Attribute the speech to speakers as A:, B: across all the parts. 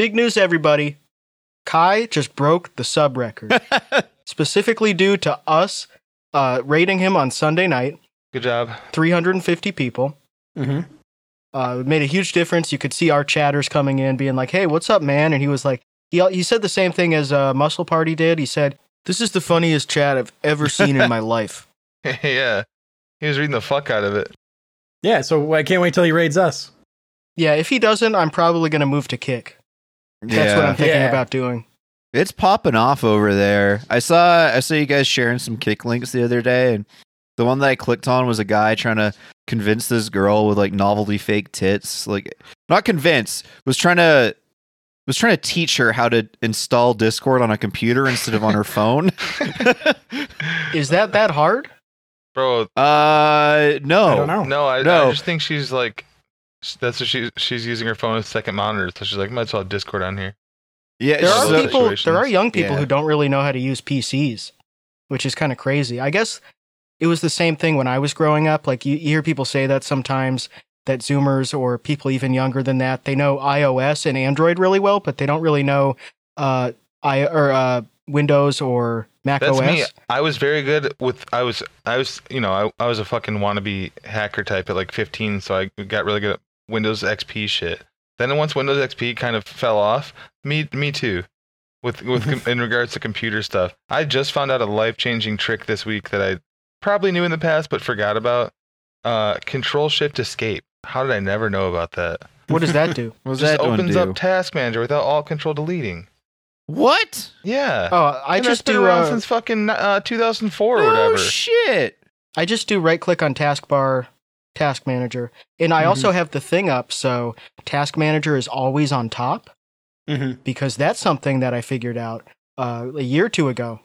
A: Big news, everybody. Kai just broke the sub record, specifically due to us uh, rating him on Sunday night.
B: Good job.
A: 350 people.
C: Mm-hmm.
A: Uh, it made a huge difference. You could see our chatters coming in, being like, "Hey, what's up, man?" And he was like, he he said the same thing as uh, Muscle Party did. He said, "This is the funniest chat I've ever seen in my life."
B: yeah. He was reading the fuck out of it.
C: Yeah, so I can't wait till he raids us.
A: Yeah, if he doesn't, I'm probably gonna move to Kick. That's
D: yeah.
A: what I'm thinking
C: Yeah.
A: about doing.
D: It's popping off over there. I saw I saw you guys sharing some kick links the other day, and the one that I clicked on was a guy trying to convince this girl with like novelty fake tits, like not convince, was trying to was trying to teach her how to install Discord on a computer instead of on her phone.
A: Is that that hard?
B: Bro,
D: uh, no,
C: I don't know.
B: no, I,
D: No.
B: I just think she's like, that's what she, she's using her phone as second monitor. So she's like, might as well have Discord on here.
D: Yeah,
A: There are
B: so-
A: people. There are young people
D: Yeah.
A: who don't really know how to use PCs, which is kind of crazy. I guess it was the same thing when I was growing up. Like you, you hear people say that sometimes that Zoomers or people even younger than that they know iOS and Android really well, but they don't really know uh, I or uh, Windows or Mac
B: That's
A: OS.
B: me. I was very good with. I was. I was. You know. I, I was a fucking wannabe hacker type at like 15. So I got really good at Windows XP shit. Then once Windows XP kind of fell off, me me too. With with in regards to computer stuff, I just found out a life changing trick this week that I probably knew in the past but forgot about. Uh, Control Shift Escape. How did I never know about that?
A: What does that do?
D: What was
B: just
D: that
B: opens
D: do?
B: up Task Manager without Alt Control deleting.
D: what?
B: Yeah.
A: Oh, I
B: And
A: just
B: been
A: do.
B: around
A: Uh,
B: since fucking uh, 2004 or
D: Oh
B: whatever.
D: shit!
A: I just do right click on taskbar, task manager, and I
C: Mhm.
A: also have the thing up so task manager is always on top.
C: Mm-hmm.
A: because that's something that I figured out uh, a year or two ago.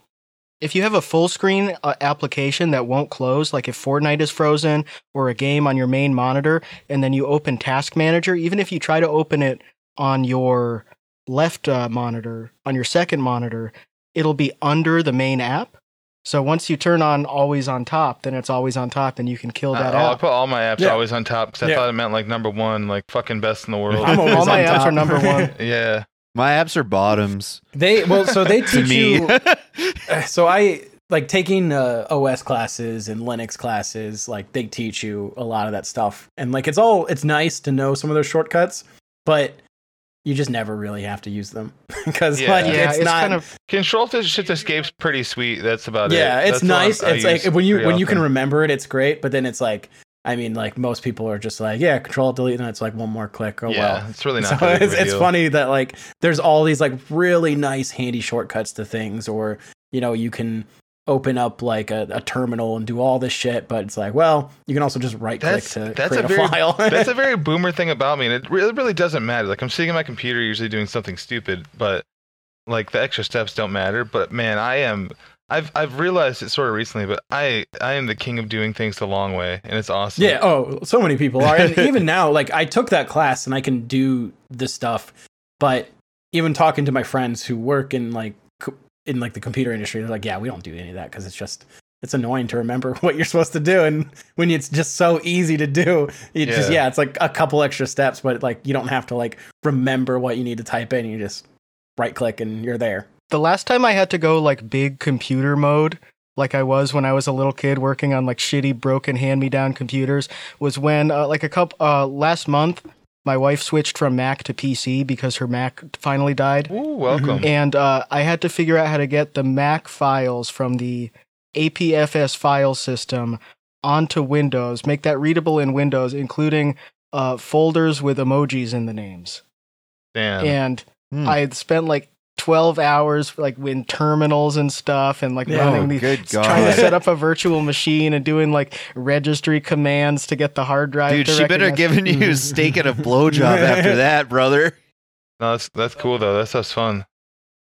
A: If you have a full screen uh, application that won't close, like if Fortnite is frozen or a game on your main monitor, and then you open Task Manager, even if you try to open it on your left uh, monitor, on your second monitor, it'll be under the main app. So once you turn on always on top, then it's always on top, and you can kill that
B: Uh, oh, I put all my apps
C: Yeah.
B: always on top because I
C: Yeah.
B: thut it meant like number one, like fucking best in the world.
C: I'm always
A: All my
C: on
A: apps
C: top.
A: are number one.
B: yeah.
D: My apps are bottoms
C: They well, so they teach
D: me.
C: you. So I like taking uh, OS classes and Linux classes. Like they teach you a lot of that stuff, and like it's all it's nice to know some of those shortcuts, but you just never really have to use them because
B: Yeah.
C: like
A: yeah,
C: it's,
A: it's,
C: not.
A: kind of
B: Control to Shift Escape's pretty sweet. That's about it.
C: yeah, it's
B: That's
C: nice.
B: I
C: It's like when you
B: pretty
C: when you can remember it, it's great. But then it's like. I mean, like most people are just like, yeah, control delete, and it's like one more click. Oh
B: yeah,
C: well,
B: it's really
C: so
B: not. that
C: it's, it's funny that like there's all these like really nice handy shortcuts to things or you know you can open up like a, a terminal and do all this shit but it's like well you can also just right click to
B: that's
C: create
B: a
C: a,
B: very
C: file
B: that's a very boomer thing about me, and it really, really doesn't matter. Like I'm sitting at my computer, usually doing something stupid, but like the extra steps don't matter. But man, I am. I've I've realized it sort of recently, but I I am the king of doing things the long way, and it's awesome.
C: yeah oh so many people are and even now like i took that class and i can do this stuff but even talking to my friends who work in like in like the computer industry they're like yeah we don't do any of that because it's just it's annoying to remember what you're supposed to do and when it's just so easy to do it just
B: Yeah.
C: yeah it's like a couple extra steps but like you don't have to like remember what you need to type in you just right click and you're there
A: the last time I had to go like big computer mode, like I was when I was a little kid working on like shitty broken hand me down computers, was when uh, like a couple uh, last month my wife switched from Mac to PC because her Mac finally died,
B: Ooh, welcome.
A: and uh, I had to figure out how to get the Mac files from the APFS file system onto Windows, make that readable in Windows, including uh, folders with emojis in the names
B: Damn.
A: and
D: Hmm.
A: I had spent like 12 hours like in terminals and stuff and like
C: Yeah.
A: running
D: Oh,
A: these
D: good
A: trying to set up a virtual machine and doing like registry commands to get the hard drive
D: Dude,
A: to
D: she better
A: recognize-
D: giving you a steak and a blowjob after that, brother.
B: no, that's that's cool though. that's stuff's fun.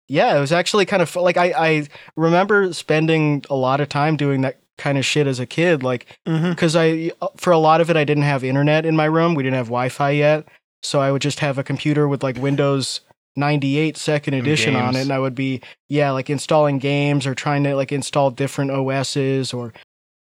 A: yeah it was actually kind of like I, I remember spending a lot of time doing that kind of shit as a kid like
C: mm-hmm.
A: because i for a lot of it i didn't have internet in my room we didn't have wi-fi yet so i would just have a computer with like windows 98 second
B: And
A: edition on it and i would be yeah like installing games or trying to like install different os's or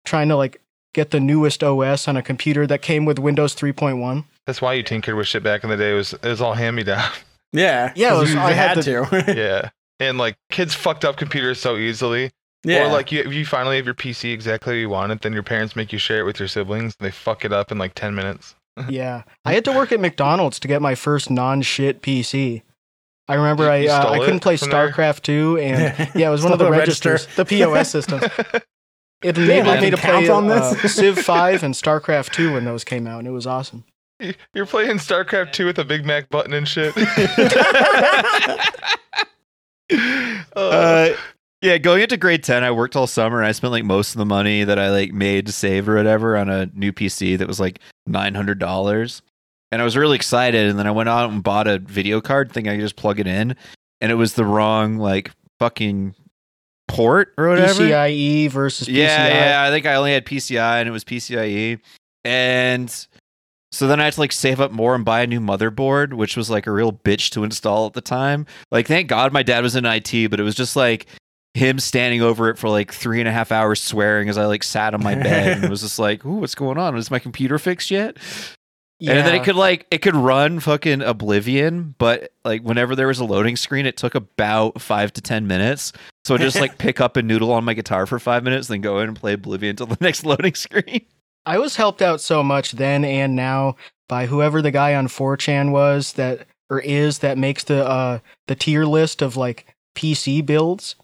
A: trying to like get the newest os on a computer that came with windows 3.1
B: That's why you tinkered with shit back in the day. It was it was all hand me down.
C: Yeah,
A: Yeah, it
C: 'cause
A: was-
C: you,
A: I had
C: had to.
B: yeah. And like kids fucked up computers so easily.
C: yeah,
B: Or like you, if you finally have your PC exactly how you want it, then your parents make you share it with your siblings. And they fuck it up in like ten minutes.
A: Yeah, I had to work at McDonald's to get my first non-shit PC. I remember
B: You-
A: I
B: you
A: uh, I couldn't play
B: from there?
A: StarCraft two, and yeah, it was one of
C: Stole
A: the
C: the register.
A: registers, the POS systems. It
C: Damn,
A: enabled
C: I
A: me to
C: can count
A: play
C: on
A: uh,
C: this?
A: Civ five and StarCraft two when those came out, and it was awesome.
B: You're playing StarCraft 2 with a Big Mac button and shit. Uh,
D: Uh, yeah, going into grade ten, I worked all summer, and I spent like most of the money that I like made to save or whatever on a new PC that was like nine hundred dollars, and I was really excited. And then I went out and bought a video card, thinking I could just plug it in, and it was the wrong like fucking port or whatever.
A: PCIe versus PCI.
D: Yeah, yeah. I think I only had PCI and it was PCIe. And so then I had to like save up more and buy a new motherboard, which was like a real bitch to install at the time. Like, thank God my dad was in IT, but it was just like him standing over it for like three and a half hours swearing as I like sat on my bed and was just like, ooh, what's going on? Is my computer fixed yet?
A: Yeah.
D: And then it could like it could run fucking Oblivion, but like whenever there was a loading screen, it took about five to ten minutes. So I'd just like pick up and noodle on my guitar for five minutes, then go in and play Oblivion until the next loading screen.
A: I was helped out so much then and now by whoever the guy on 4chan was that or is that makes the uh the tier list of like PC builds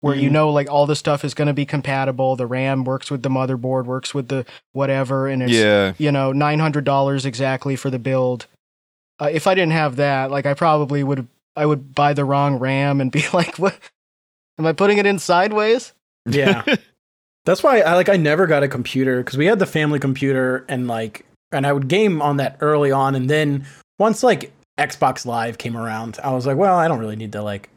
A: where you
C: Mhm.
A: know like all the stuff is going to be compatible, the RAM works with the motherboard, works with the whatever and it's
D: yeah,
A: you know $900 exactly for the build. Uh, if I didn't have that, like I probably would I would buy the wrong RAM and be like what am I putting it in sideways?
C: yeah. That's why I like I never got a computer because we had the family computer and like and I would game on that early on and then once like Xbox Live came around, I was like, well, I don't really need to like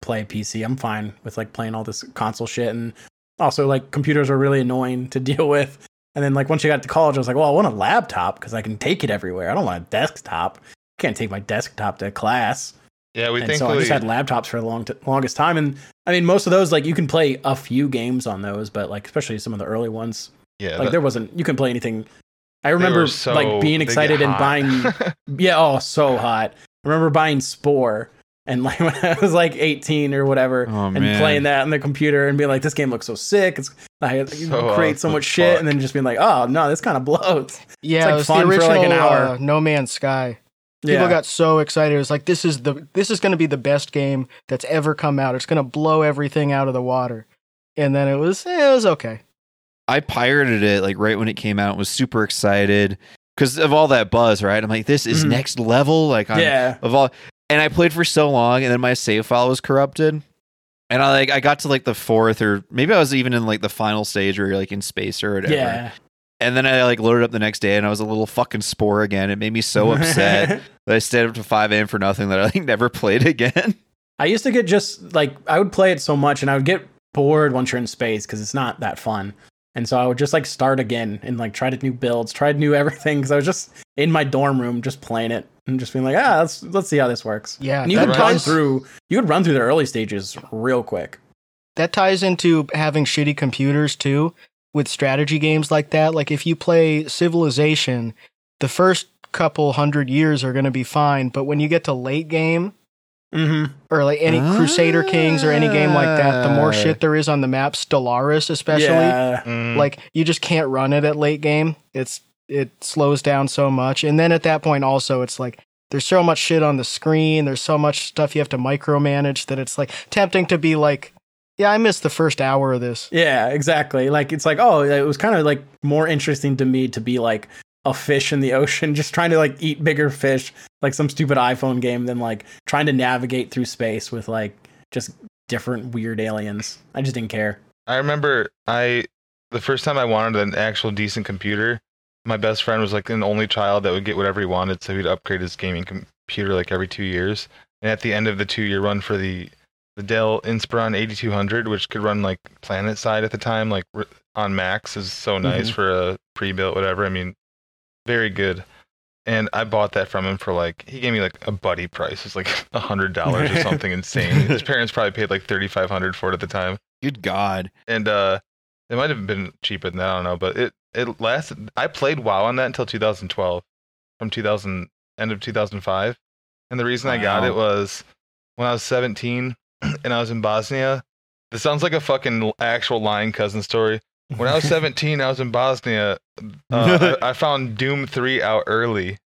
C: play PC. I'm fine with like playing all this console shit and also like computers are really annoying to deal with. And then like once you got to college, I was like, well, I want a laptop because I can take it everywhere. I don't want a desktop. can't take my desktop to class.
B: yeah, we
C: and so I just had laptops for the long t- longest time. And I mean, most of those like you can play a few games on those, but like especially some of the early ones,
B: yeah,
C: like
B: that-
C: there wasn't you can play anything. I remember
B: so-
C: like being excited and buying yeah, oh so hot. I remember buying Spore and like when I was like 18 or whatever
D: Oh,
C: and
D: man.
C: playing that on the computer and being like this game looks so sick. It's I you
B: So
C: create so
B: off the
C: much shit
B: fuck.
C: and then just being like, "Oh, no, this kind of blows."
A: Yeah,
C: like
A: it was
C: fun
A: the
C: for,
A: original
C: like, an hour.
A: Uh, No Man's Sky. People
C: yeah.
A: got so excited. It was like this is the this is going to be the best game that's ever come out. It's going to blow everything out of the water. And then it was eh, it was okay.
D: I pirated it like right when it came out. Was super excited because of all that buzz. Right, I'm like, this is
C: Mhm.
D: next level. Like, I'm,
C: yeah.
D: of all and I played for so long and then my save file was corrupted. And I like I got to like the fourth or maybe I was even in like the final stage where you're like in space or whatever.
C: Yeah.
D: And then I like loaded up the next day and I was a little fucking spore again. It made me so upset that I stayed up to 5 a.m. for nothing that I like never played again.
C: I used to get just like I would play it so much and I would get bored once you're in space because it's not that fun. And so I would just like start again and like try to new builds, try new everything because I was just in my dorm room just playing it and just being like, ah, let's let's see how this works.
A: Yeah,
C: And you could run through you could run through the early stages real quick.
A: that ties into having shitty computers too with strategy games like that. Like if you play Civilization, the first couple hundred years are going to be fine, but when you get to late game
C: Mm-hmm.
A: or like any Crusader Kings or any game like that, the more
D: Ah.
A: shit there is on the map, Stellaris especially,
C: Yeah.
B: Mm,
A: like you just can't run it at late game. It's it slows down so much, and then at that point also it's like there's so much shit on the screen. There's so much stuff you have to micromanage that it's like tempting to be like, yeah, I missed the first hour of this.
C: Yeah, exactly. Like it's like, oh, it was kind of like more interesting to me to be like a fish in the ocean, just trying to like eat bigger fish, like some stupid iPhone game, than like trying to navigate through space with like just different weird aliens. I just didn't care.
B: I remember I the first time I wanted an actual decent computer, my best friend was like an only child that would get whatever he wanted, so he'd upgrade his gaming computer like every two years. And at the end of the two year run for the the Dell Inspiron 8200, which could run like PlanetSide at the time, like on Max, is so nice
C: Mhm.
B: for a pre-built whatever. I mean, very good. And I bought that from him for like he gave me like a buddy price. It's like a hundred dollars or something insane. His parents probably paid like thirty five hundred for it at the time
D: Good God.
B: and uh it might have been cheaper than that, I don't know, but it it lasted. I played WoW on that until 2012, from 2000 end of 2005, and the reason I got it was when I was 17 and I was in Bosnia. This sounds like a fucking actual lying cousin story. When I was 17, I was in Bosnia. Uh, I, I found Doom 3 out early.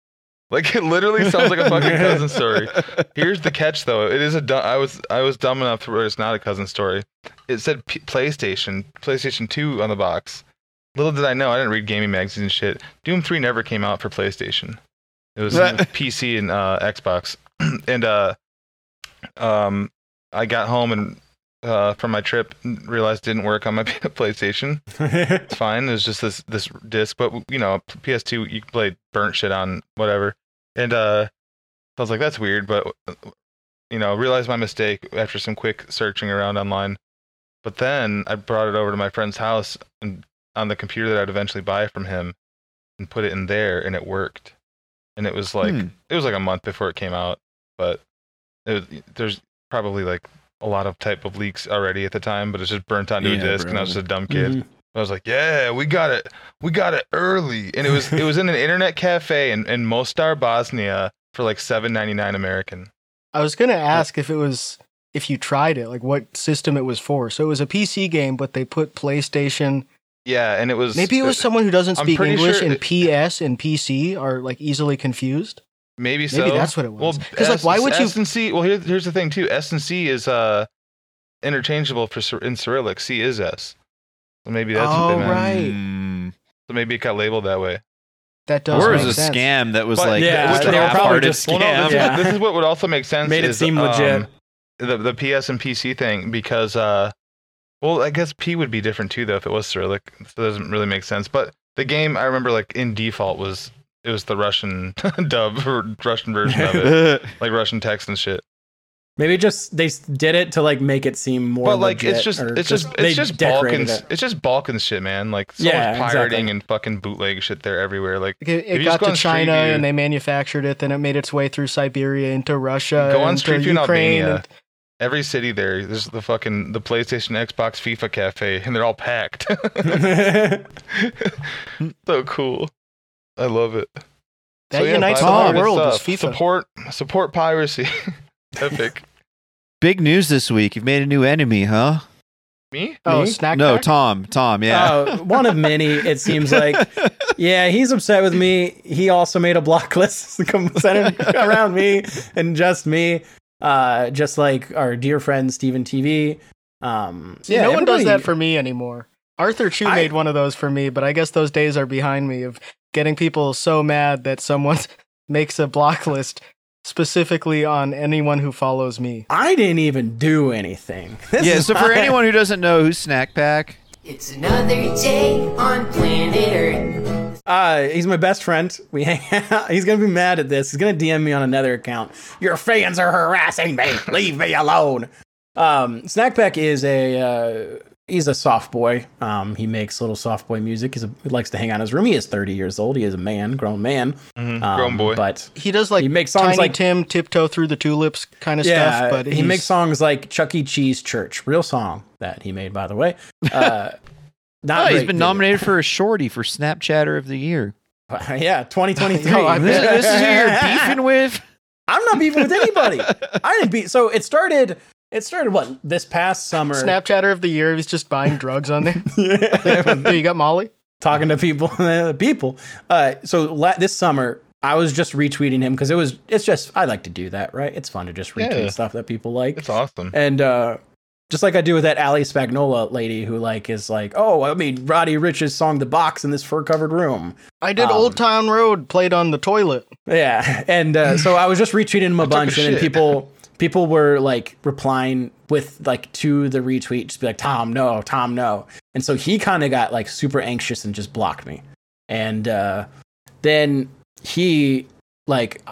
B: Like it literally sounds like a fucking cousin story. Here's the catch, though. It is a. Du- I was I was dumb enough to where it's not a cousin story. It said P- PlayStation, PlayStation 2 on the box. Little did I know, I didn't read gaming magazines and shit. Doom 3 never came out for PlayStation. It was? PC and uh, Xbox. and uh, um, I got home and uh, from my trip realized didn't work on my PlayStation. It's fine. It was just this this disc, but you know, PS2 you can play burnt shit on whatever. And uh, I was like, that's weird, but you know, realized my mistake after some quick searching around online. But then I brought it over to my friend's house and on the computer that I'd eventually buy from him, and put it in there, and it worked. And it was like
D: Hmm.
B: it was like a month before it came out, but it there's probably like a lot of type of leaks already at the time, but it's just burnt onto
D: Yeah,
B: a disc, and I was just a dumb kid.
C: Mhm.
B: I was like, "Yeah, we got it, we got it early," and it was it was in an internet cafe in, in Mostar, Bosnia, for like seven ninety nine American.
A: I was gonna ask if it was if you tried it, like what system it was for. So it was a PC game, but they put PlayStation.
B: Yeah, and it was
A: Maybe it was someone who doesn't speak English
B: sure
A: and
B: it-
A: PS and PC are like easily confused.
B: Maybe so.
A: Maybe that's what it
B: Well,
A: was. Because like, why would you?
B: S and C? Well, here, here's the thing too. S and C is uh interchangeable for Cyr- in Cyrillic. C is S. So maybe that's what
A: Oh,
B: they meant.
A: right.
D: Mm.
B: So maybe it got labeled that way.
A: That does
D: Or it
A: make
D: was a
A: sense.
D: scam that was
B: But-
D: like
C: Yeah,
D: just
B: they were probably
D: half-hearted
C: just-
B: Well, no, this,
C: Yeah.
B: is, this is what would also make sense.
C: Made it
B: is,
C: seem legit.
B: um, the the PS and PC thing because uh, well, I guess P would be different too though if it was Cyrillic. So it doesn't really make sense. But the game I remember like in default was it was the Russian dub or Russian version of it, like Russian text and shit.
C: Maybe just they did it to like make it seem more.
B: but like it's just it's just
C: they
B: it's just Balkans
C: it.
B: it's just Balkans shit, man. Like so
C: Yeah,
B: pirating
C: exactly.
B: and fucking bootleg shit there everywhere. Like
A: Like, It,
B: If
A: it
B: you
A: got
B: go
A: to
B: on Street
A: China
B: View-
A: and they manufactured it. Then it made its way through Siberia into Russia.
B: Go on Street View in Albania.
A: and-
B: every city there, there's the fucking the PlayStation, Xbox, FIFA cafe, and they're all packed. so cool. I love it.
A: That
B: yeah,
A: unites
B: buy
A: the whole
B: pirated
A: world is. FIFA.
B: Support support piracy. Epic.
D: Big news this week. You've made a new enemy, huh?
B: Me?
A: Oh,
C: Me?
A: snack
D: no,
A: pack?
D: Tom. Tom, yeah.
C: Oh, one of many. It seems like. Yeah, he's upset with me. He also made a block list centered around me and just me. Uh, just like our dear friend Steven TV. Um,
A: See,
C: yeah,
A: no one does that for me anymore. Arthur Chu
C: I-
A: made one of those for me, but I guess those days are behind me of getting people so mad that someone makes a block list specifically on anyone who follows me.
C: I didn't even do anything. This
D: yeah, so for anyone who doesn't know who's Snack Pack,
E: It's another day on planet Earth.
C: Uh, he's my best friend. We hang out. He's gonna be mad at this. He's gonna DM me on another account. Your fans are harassing me. Leave me alone. Um, Snackpack is a uh, he's a soft boy. Um, he makes little soft boy music. He's a, he likes to hang out in his room. He is 30 years old. He is a man, grown man.
B: Mhm.
C: Um,
B: Grown boy.
C: But
A: He does like
C: He makes songs
A: Tiny
C: like-
A: Tim tiptoe through the tulips kind of
C: yeah,
A: stuff, but
C: he makes songs like Chuck E. Cheese Church, real song that he made, by the way. Uh, not
D: oh, he's
C: great
D: been
C: video.
D: nominated for a shorty for Snapchatter of the Year.
C: yeah, 2023.
A: Oh, I
D: This,
A: bet.
D: this is who you're beefing with?
C: I'm not beefing with anybody. I didn't beat. So it started. It started what this past summer.
A: Snapchatter of the year. He's just buying drugs on there.
C: Yeah.
A: You got Molly.
C: talking to people. people. Uh, so la- this summer, I was just retweeting him because it was. It's just I like to do that, right? It's fun to just retweet
B: Yeah.
C: stuff that people like,
B: It's awesome.
C: and uh, just like I do with that Ali Spagnola lady who like is like, oh, I mean, Roddy Ricch's song "The Box" in this fur-covered room.
A: I did
C: Um,
A: Old Town Road played on the toilet.
C: Yeah, and uh, so I was just retweeting him a
B: took a
C: bunch, and then people people were like replying with like to the retweet, just be like Tom, no, Tom, no, and so he kind of got like super anxious and just blocked me, and uh, then he like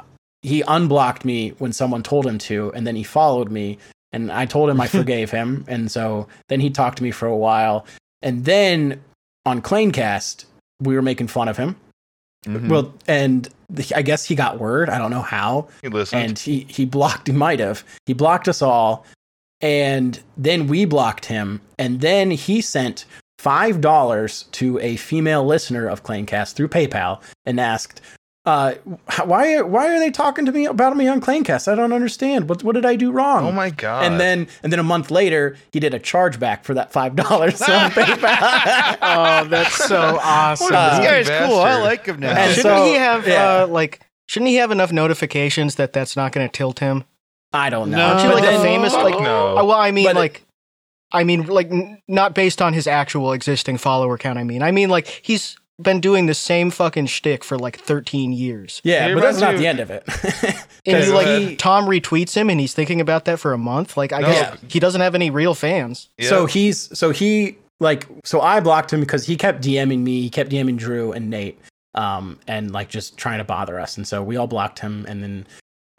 C: he unblocked me when someone told him to, and then he followed me, and I told him I forgave him, and so then he talked to me for a while, and then on Clancast we were making fun of him.
D: Mhm.
C: Well, and the, I guess he got word. I don't know how,
B: He listened.
C: and he he blocked. He might have. He blocked us all, and then we blocked him, and then he sent five dollars to a female listener of Claimcast through PayPal and asked, uh, why why are they talking to me about me on Claimcast? I don't understand. What what did I do wrong?
B: Oh my god.
C: And then and then a month later, he did a chargeback for that five dollars on PayPal.
A: Oh, that's so awesome.
C: Uh,
D: this guy's
B: bastard.
D: cool. I like him now.
C: And
A: shouldn't
C: so-
A: he have
C: yeah.
A: uh, like? Shouldn't he have enough notifications that that's not going to tilt him?
C: I don't know.
D: No.
A: Aren't you like
C: then-
A: a famous like?
B: No.
A: Uh, well, I mean
C: But it-
A: like. I mean, like, n- not based on his actual existing follower count. I mean, I mean, like, he's been doing the same fucking shtick for like 13 years.
C: Yeah, but that's not the end of it.
A: and he, like,
C: he-
A: Tom retweets him, and he's thinking about that for a month. Like, I
B: No.
A: guess he doesn't have any real fans.
B: Yeah.
C: So he's so he like so I blocked him because he kept DMing me, he kept DMing Drew and Nate, um, and like just trying to bother us. And so we all blocked him. And then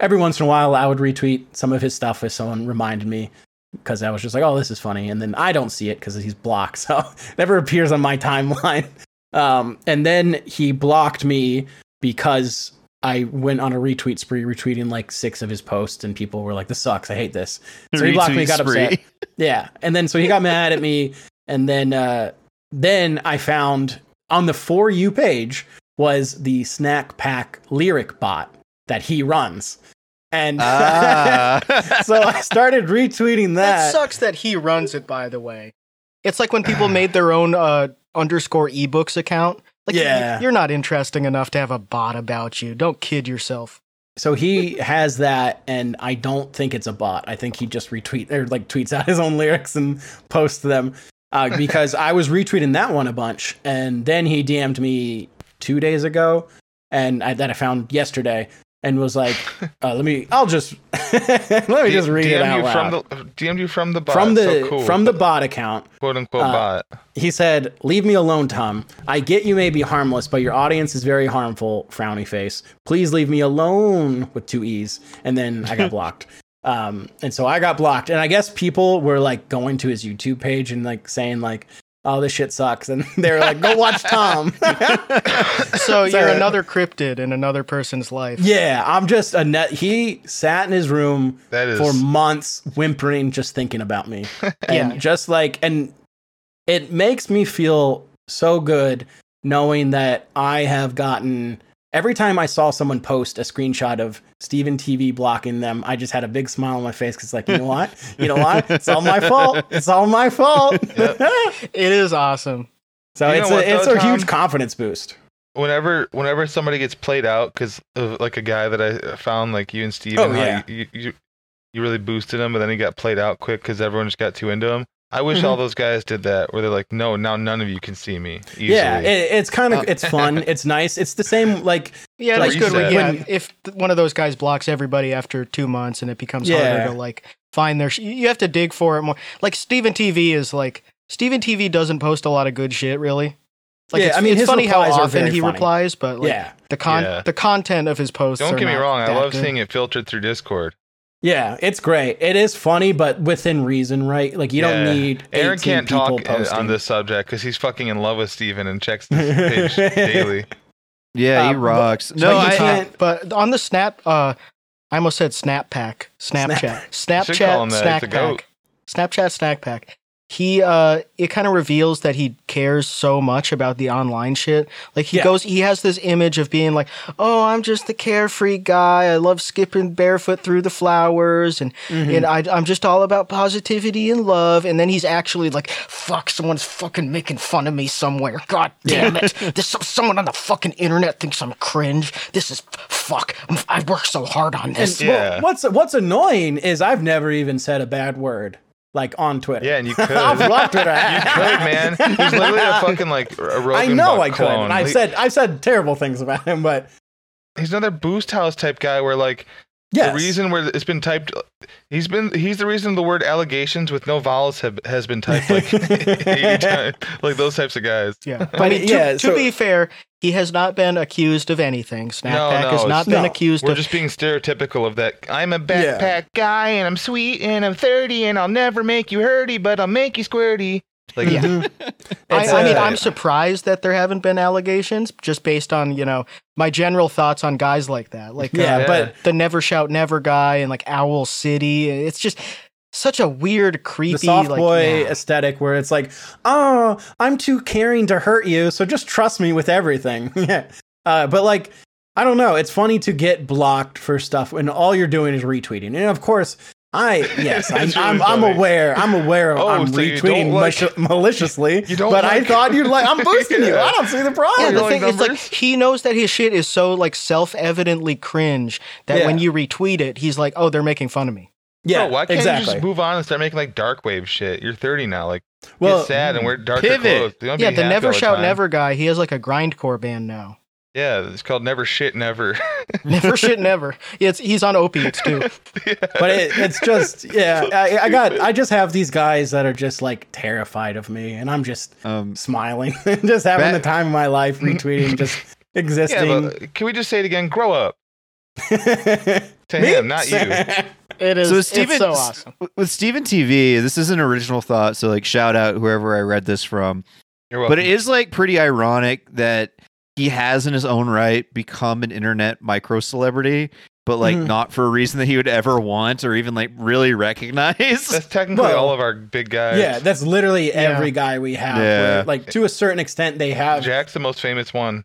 C: every once in a while, I would retweet some of his stuff if someone reminded me because I was just like, oh, this is funny. And then I don't see it because he's blocked, so it never appears on my timeline. Um, and then he blocked me because I went on a retweet spree, retweeting like six of his posts, and people were like, "This sucks. I hate this." So he blocked me, got
D: spree.
C: upset. Yeah, and then so he got mad at me, and then uh, then I found on the for you page was the snack pack lyric bot that he runs, and
D: Ah.
C: so I started retweeting
A: That
C: that.
A: sucks that he runs it, by the way. It's like when people made their own uh, underscore ebooks account. Like,
C: Yeah.
A: you're not interesting enough to have a bot about you. Don't kid yourself.
C: So he has that, and I don't think it's a bot. I think he just retweet or like tweets out his own lyrics and posts them. Uh, because I was retweeting that one a bunch, and then he DM'd me two days ago, and I, that I found yesterday, and was like, uh, "Let me, I'll just let me just read it out
B: you
C: loud."
B: from the DM'd you from the bot.
C: from the
B: so cool.
C: from the bot account,
B: quote unquote
C: uh,
B: bot.
C: he said, "Leave me alone, Tom. I get you may be harmless, but your audience is very harmful." Frowny face. Please leave me alone with two e's. And then I got blocked. Um, and so I got blocked. And I guess people were like going to his YouTube page and like saying like, "Oh, this shit sucks," and they were like, "Go watch Tom."
A: So you're another cryptid in another person's life.
C: yeah, I'm just a net. He sat in his room
B: That is
C: for months whimpering just thinking about me and
A: Yeah.
C: just like and it makes me feel so good knowing that i have gotten every time i saw someone post a screenshot of steven tv blocking them i just had a big smile on my face because like you know what you know what it's all my fault it's all my fault
A: It is awesome.
C: so
B: You know
C: it's
B: what,
C: a, it's
B: though,
C: a huge confidence boost
B: whenever whenever somebody gets played out because of like a guy that I found like you and Steve
C: Oh,
B: and
C: yeah.
B: you, you you really boosted him but then he got played out quick because everyone just got too into him. I wish all those guys did that where they're like, no, now none of you can see me. Easily.
C: yeah it, it's kind of
D: Uh,
C: it's fun it's nice it's the same like
A: Yeah,
C: Like
A: that's
B: you
A: good.
B: said.
A: yeah,
C: When-
A: if one of those guys blocks everybody after two months and it becomes
C: Yeah.
A: harder to like find their, sh- you have to dig for it more. Like Steven TV is like Steven TV doesn't post a lot of good shit, really. Like
C: Yeah, I mean,
A: it's funny how often he
C: funny.
A: replies, but like
C: yeah
A: the con
B: Yeah.
A: the content of his posts.
B: Don't
A: are
B: get me
A: not
B: wrong, I love
A: good.
B: seeing it filtered through Discord.
C: Yeah, it's great. It is funny, but within reason, right? Like you
B: Yeah.
C: don't need.
B: Aaron can't talk uh,
C: posting.
B: on this subject because he's fucking in love with Steven and checks this page daily.
D: yeah, he
C: Uh, but-
D: rocks.
C: but
D: No,
C: you
D: I,
C: can't-
A: But on the Snap, uh, I almost said Snap Pack, Snapchat,
B: should call
A: Snapchat,
B: that.
A: Snack
B: It's a goat.
A: Pack, Snapchat, Snack Pack. He, uh, it kind of reveals that he cares so much about the online shit. Like he
C: Yeah.
A: goes, he has this image of being like, "Oh, I'm just the carefree guy. I love skipping barefoot through the flowers, and
C: Mhm.
A: and I, I'm just all about positivity and love." And then he's actually like, "Fuck, someone's fucking making fun of me somewhere. God damn it! this someone on the fucking internet thinks I'm cringe. This is fuck. I'm- I worked so hard on
C: And
A: this."
C: well, what's what's annoying is I've never even said a bad word like on Twitter.
B: Yeah, and you could.
C: I've blocked Twitter.
B: You could, man. He's literally a fucking like a Rogan
C: I know I could.
B: clone.
C: And I've
B: He-
C: said I've said terrible things about him, but
B: he's another boost house type guy where like
C: yes.
B: the reason where it's been typed he's been he's the reason the word allegations with no vowels have has been typed like 80 times like those types of guys
A: Yeah,
C: But
A: I mean, to,
C: yeah,
A: to
C: so-
A: be fair, he has not been accused of anything. Snapback
B: no,
A: has not been
C: No.
A: accused
B: we're
A: of.
B: just being stereotypical of that i'm a
C: Yeah.
B: backpack guy and i'm sweet and i'm 30 and i'll never make you hurty but i'll make you squirty like
A: Yeah. I,
C: It's,
A: I mean,
C: uh,
A: I'm surprised that there haven't been allegations, just based on you know my general thoughts on guys like that, like
C: yeah,
A: uh,
B: Yeah.
C: but
A: the Never Shout Never guy and like Owl City. It's just such a weird, creepy,
C: the soft
A: like,
C: boy
A: nah.
C: aesthetic where it's like, oh, I'm too caring to hurt you, so just trust me with everything. yeah. Uh, but like, I don't know. It's funny to get blocked for stuff when all you're doing is retweeting. And of course, I yes, I,
B: It's
C: I'm, I'm aware. I'm aware. Of,
B: Oh,
C: I'm
B: so you
C: retweeting
B: don't like-
C: maliciously.
B: You don't
C: but I thought you'd like. I'm boosting you. I don't see the
A: Yeah,
C: problem.
A: the
B: like
A: thing is like he knows that his shit is so like self-evidently cringe that
C: Yeah.
A: when you retweet it, he's like, "Oh, they're making fun of me."
C: yeah,
B: Bro, why can't
C: exactly.
B: you just move on and start making like dark wave shit? You're 30 now. Like,
C: well,
B: get sad and wear darker
D: pivot.
B: clothes.
A: Yeah, the Never
B: all the
A: Shout. Never guy, he has like a grindcore band now.
B: Yeah, it's called Never Shit Never.
A: Never shit never. Yeah, it's, he's on opiates too.
C: but it, it's just yeah. I, I got. I just have these guys that are just like terrified of me, and I'm just
D: Um,
C: smiling, just having
D: Ba-
C: the time of my life, retweeting, just existing.
B: but can we just say it again? Grow up.
C: to
B: To him, not you.
A: It is.
D: So
A: it's
D: Steven,
A: so awesome.
D: with Steven TV, this is an original thought. So like, shout out whoever I read this from.
B: You're welcome.
D: But it is like pretty ironic that he has in his own right become an internet micro celebrity, but like
C: Mhm.
D: not for a reason that he would ever want or even like really recognize.
B: That's technically
C: Well,
B: all of our big guys.
C: Yeah, that's literally
A: Yeah.
C: every guy we have.
D: Yeah.
C: where, like to a certain extent, they have.
B: Jack's the most famous one.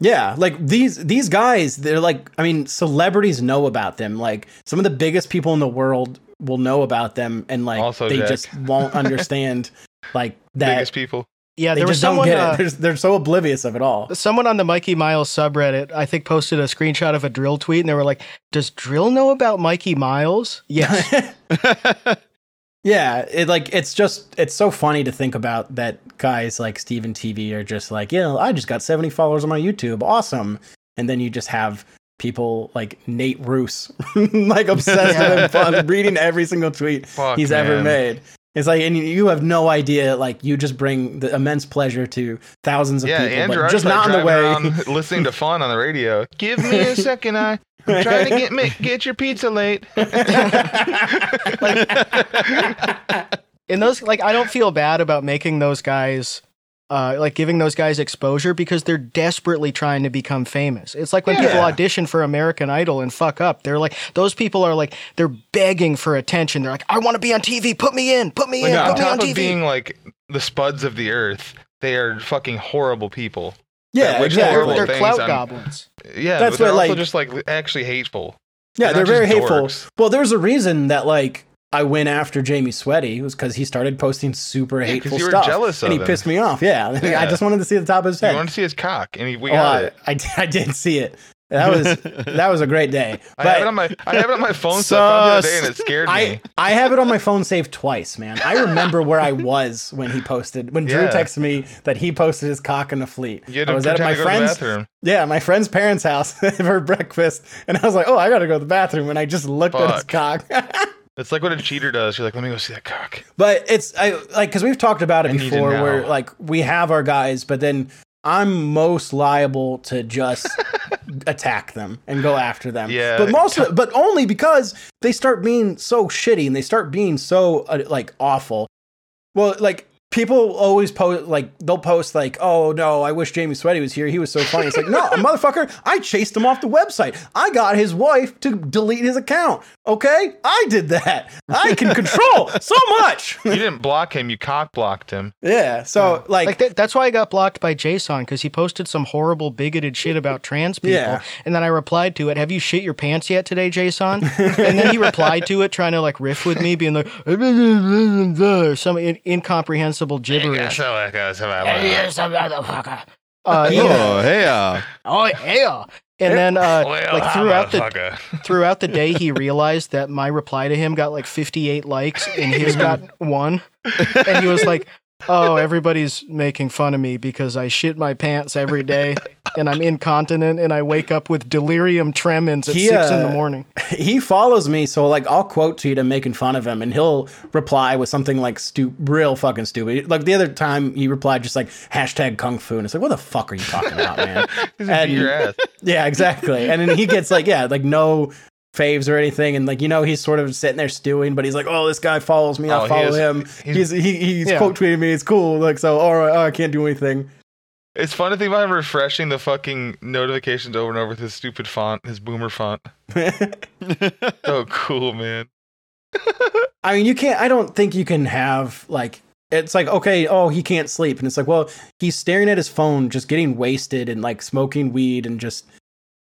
C: Yeah, like these these guys, they're like. I mean, celebrities know about them. Like some of the biggest people in the world will know about them, and like
B: Also
C: they
B: Jack.
C: just won't understand like that.
B: Biggest people.
A: Yeah,
C: they
A: there was
C: just don't
A: someone.
C: get
A: uh,
C: it. They're, they're so oblivious of it all.
A: Someone on the Mikey Miles subreddit, I think, posted a screenshot of a dril tweet, and they were like, "Does dril know about Mikey Miles?" Yes.
C: yeah, it like it's just it's so funny to think about that guys like Steven TV are just like, yeah, I just got 70 followers on my YouTube. Awesome. And then you just have people like Nate Roos like obsessed with him, reading every single tweet
B: Fuck,
C: he's ever made. It's like, and you have no idea. Like, you just bring the immense pleasure to thousands of
B: Yeah,
C: people,
B: Andrew,
C: but
B: I
C: just not in the way.
B: listening to fun on the radio. Give me a second, I. I'm trying to get me, get your pizza late.
A: and those, like, I don't feel bad about making those guys, uh, like, giving those guys exposure because they're desperately trying to become famous. It's like when people audition for American Idol and fuck up. They're like, those people are like, they're begging for attention. They're like, I want to be on TV. Put me in. Put me
B: Like,
A: in.
B: on
A: Put me on
B: top of being like the spuds of the earth, they are fucking horrible people.
C: yeah,
B: which
C: exactly.
B: horrible
A: they're
B: things
A: clout
B: on-
A: goblins.
B: Yeah,
C: That's
B: but they're
C: what,
B: also
C: like-
B: just like actually hateful.
C: Yeah,
B: They're
C: they're, very hateful.
B: dorks.
C: Well, there's a reason that like I went after Jamie Sweaty was because he started posting super
B: 'cause
C: hateful
B: you were
C: stuff,
B: jealous
C: and he
B: him.
C: pissed me off. Yeah, I just wanted to see the top of his head.
B: You wanted to see his cock, and he, we
C: Oh,
B: got
C: I,
B: it.
C: I, I did see it. That was that was a great day.
B: I have it on my I have it on my phone so I the other day, and it scared
C: I
B: me.
C: I have it on my phone saved twice, man. I remember where I was when he posted when Drew
B: Yeah.
C: texted me that he posted his cock in the fleet. I was at my
B: to go to the
C: friend's
B: bathroom.
C: yeah, my friend's parents' house for breakfast, and I was like, "Oh, I gotta go to the bathroom," and I just looked at his cock.
B: It's like what a cheater does. You're like, let me go see that cock.
C: But it's I like because we've talked about it
B: I
C: before, where like we have our guys, but then I'm most liable to just attack them and go after them.
B: Yeah.
C: but most, but only because they start being so shitty and they start being so uh, like awful. Well, like people always post like they'll post like, "Oh no, I wish Jamie Sweaty was here. He was so funny." It's like, no, motherfucker, I chased him off the website. I got his wife to delete his account. Okay, I did that. I can control so much.
B: You didn't block him. You cock blocked him.
C: Yeah. So like,
A: Like that, that's why I got blocked by Jason because he posted some horrible bigoted shit about trans people,
C: Yeah.
A: and then I replied to it. Have you shit your pants yet today, Jason? and then he replied to it, trying to like riff with me, being like or some in- incomprehensible gibberish.
B: Well,
A: Uh, yeah.
D: Oh, hey, uh,
A: Oh yeah. And then uh, like throughout the throughout the day, he realized that my reply to him got like 58 likes, and his got one. And he was like, "Oh, everybody's making fun of me because I shit my pants every day, and I'm incontinent, and I wake up with delirium tremens at
C: He,
A: six in the
C: uh,
A: morning."
C: he follows me, so like I'll quote tweet him making fun of him, and he'll reply with something like stu- real fucking stupid. Like the other time, he replied just like hashtag kung fu, and it's like, what the fuck are you talking about, man?
B: He's
C: and-
B: your ass.
C: yeah, exactly. And then he gets like, yeah, like no faves or anything, and like you know he's sort of sitting there stewing, but he's like, oh, this guy follows me,
B: Oh,
C: I
B: he
C: follow
B: is-
C: him.
B: he's-
C: He's he, he's
A: Yeah.
C: quote tweeting me. It's cool. Like so, all right, oh, I can't do anything.
B: It's fun to think about him refreshing the fucking notifications over and over with his stupid font, his boomer font. So cool, man.
C: I mean, you can't. I don't think you can have like. It's like okay, oh, he can't sleep, and it's like, well, he's staring at his phone, just getting wasted and like smoking weed and just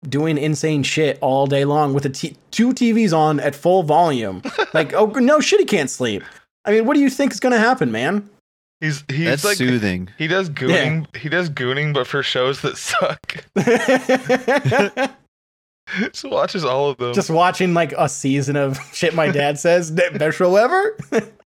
C: doing insane shit all day long with a t- two TVs on at full volume. like, oh no shit, he can't sleep. I mean, what do you think is going to happen, man?
B: He's he's
D: That's
B: like
D: soothing.
B: he does gooning. He does gooning, but for shows that suck. so watches all of them.
C: Just watching like a season of shit my dad says, best show ever.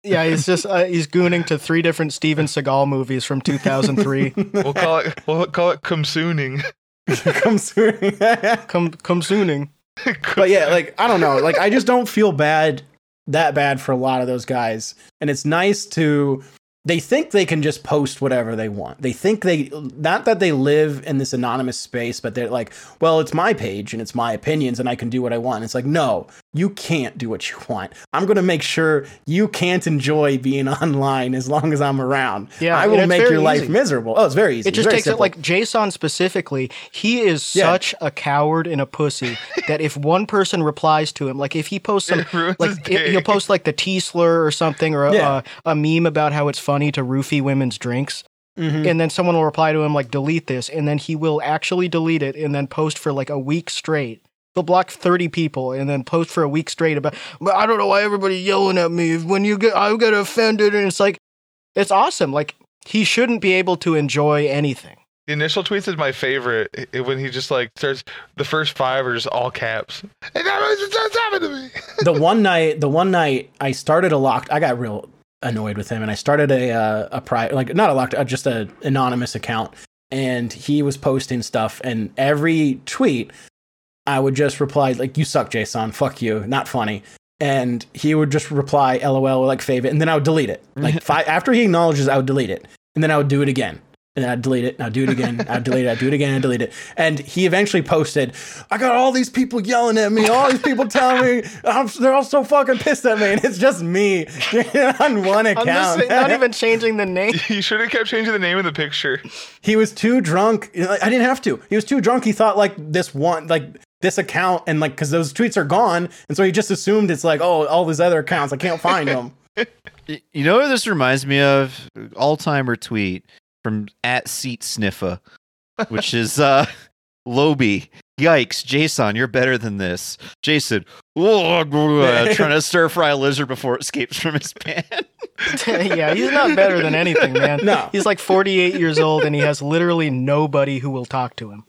A: Yeah, he's just uh, he's gooning to three different Steven Seagal movies from 2003.
B: we'll call it we'll call it comsooning.
C: Comes through.
A: come come sooning.
C: but yeah, like I don't know, like I just don't feel bad that bad for a lot of those guys, and it's nice to. They think they can just post whatever they want. They think they not that they live in this anonymous space, but they're like, well, it's my page and it's my opinions and I can do what I want. It's like, no, you can't do what you want. I'm going to make sure you can't enjoy being online as long as I'm around.
A: Yeah,
C: I
A: and
C: will
A: it's
C: make
A: very
C: your life miserable. Oh, it's very easy.
A: It just
C: It's very
A: takes it like Jason specifically. He is
C: Yeah.
A: such a coward and a pussy that if one person replies to him, like if he posts some,
B: It ruins his
A: like it- he'll post like the T slur or something, or a,
C: Yeah.
A: a, a meme about how it's funny to roofie women's drinks,
C: Mhm.
A: and then someone will reply to him like delete this, and then he will actually delete it and then post for like a week straight. He'll block thirty people and then post for a week straight about. But I don't know why everybody yelling at me when you get I get offended, and it's like, it's awesome. Like he shouldn't be able to enjoy anything.
B: The initial tweets is my favorite. i- When he just like starts, the first five are just all caps. And that was just happened to me.
C: the one night, the one night I started a locked. I got real annoyed with him, and I started a uh, a pri like not a locked, uh, just a anonymous account, and he was posting stuff, and every tweet I would just reply like "You suck, Jason. Fuck you. Not funny." And he would just reply "LOL" or like "Fave it," and then I would delete it. Like five after he acknowledges, I would delete it, and then I would do it again. And then I'd delete it, and I'd do it again, I'd delete it, I'd do it again, and delete it. And he eventually posted, I got all these people yelling at me, all these people telling me, I'm, they're all so fucking pissed at me. And it's just me on one
A: I'm
C: account.
A: just not even changing the name.
B: You should have kept changing the name of the picture.
C: he was too drunk. I didn't have to. He was too drunk. He thought like this one, like this account, and like because those tweets are gone, and so he just assumed it's like, oh, all these other accounts, I can't find them.
D: You know what this reminds me of? All timer tweet from at Seat Sniffa, which is uh Loby. Yikes, Jason, you're better than this. Jason, "Whoa, trying to stir fry a lizard before it escapes from his pan.
A: yeah, he's not better than anything, man.
C: No.
A: He's like 48 years old and he has literally nobody who will talk to him.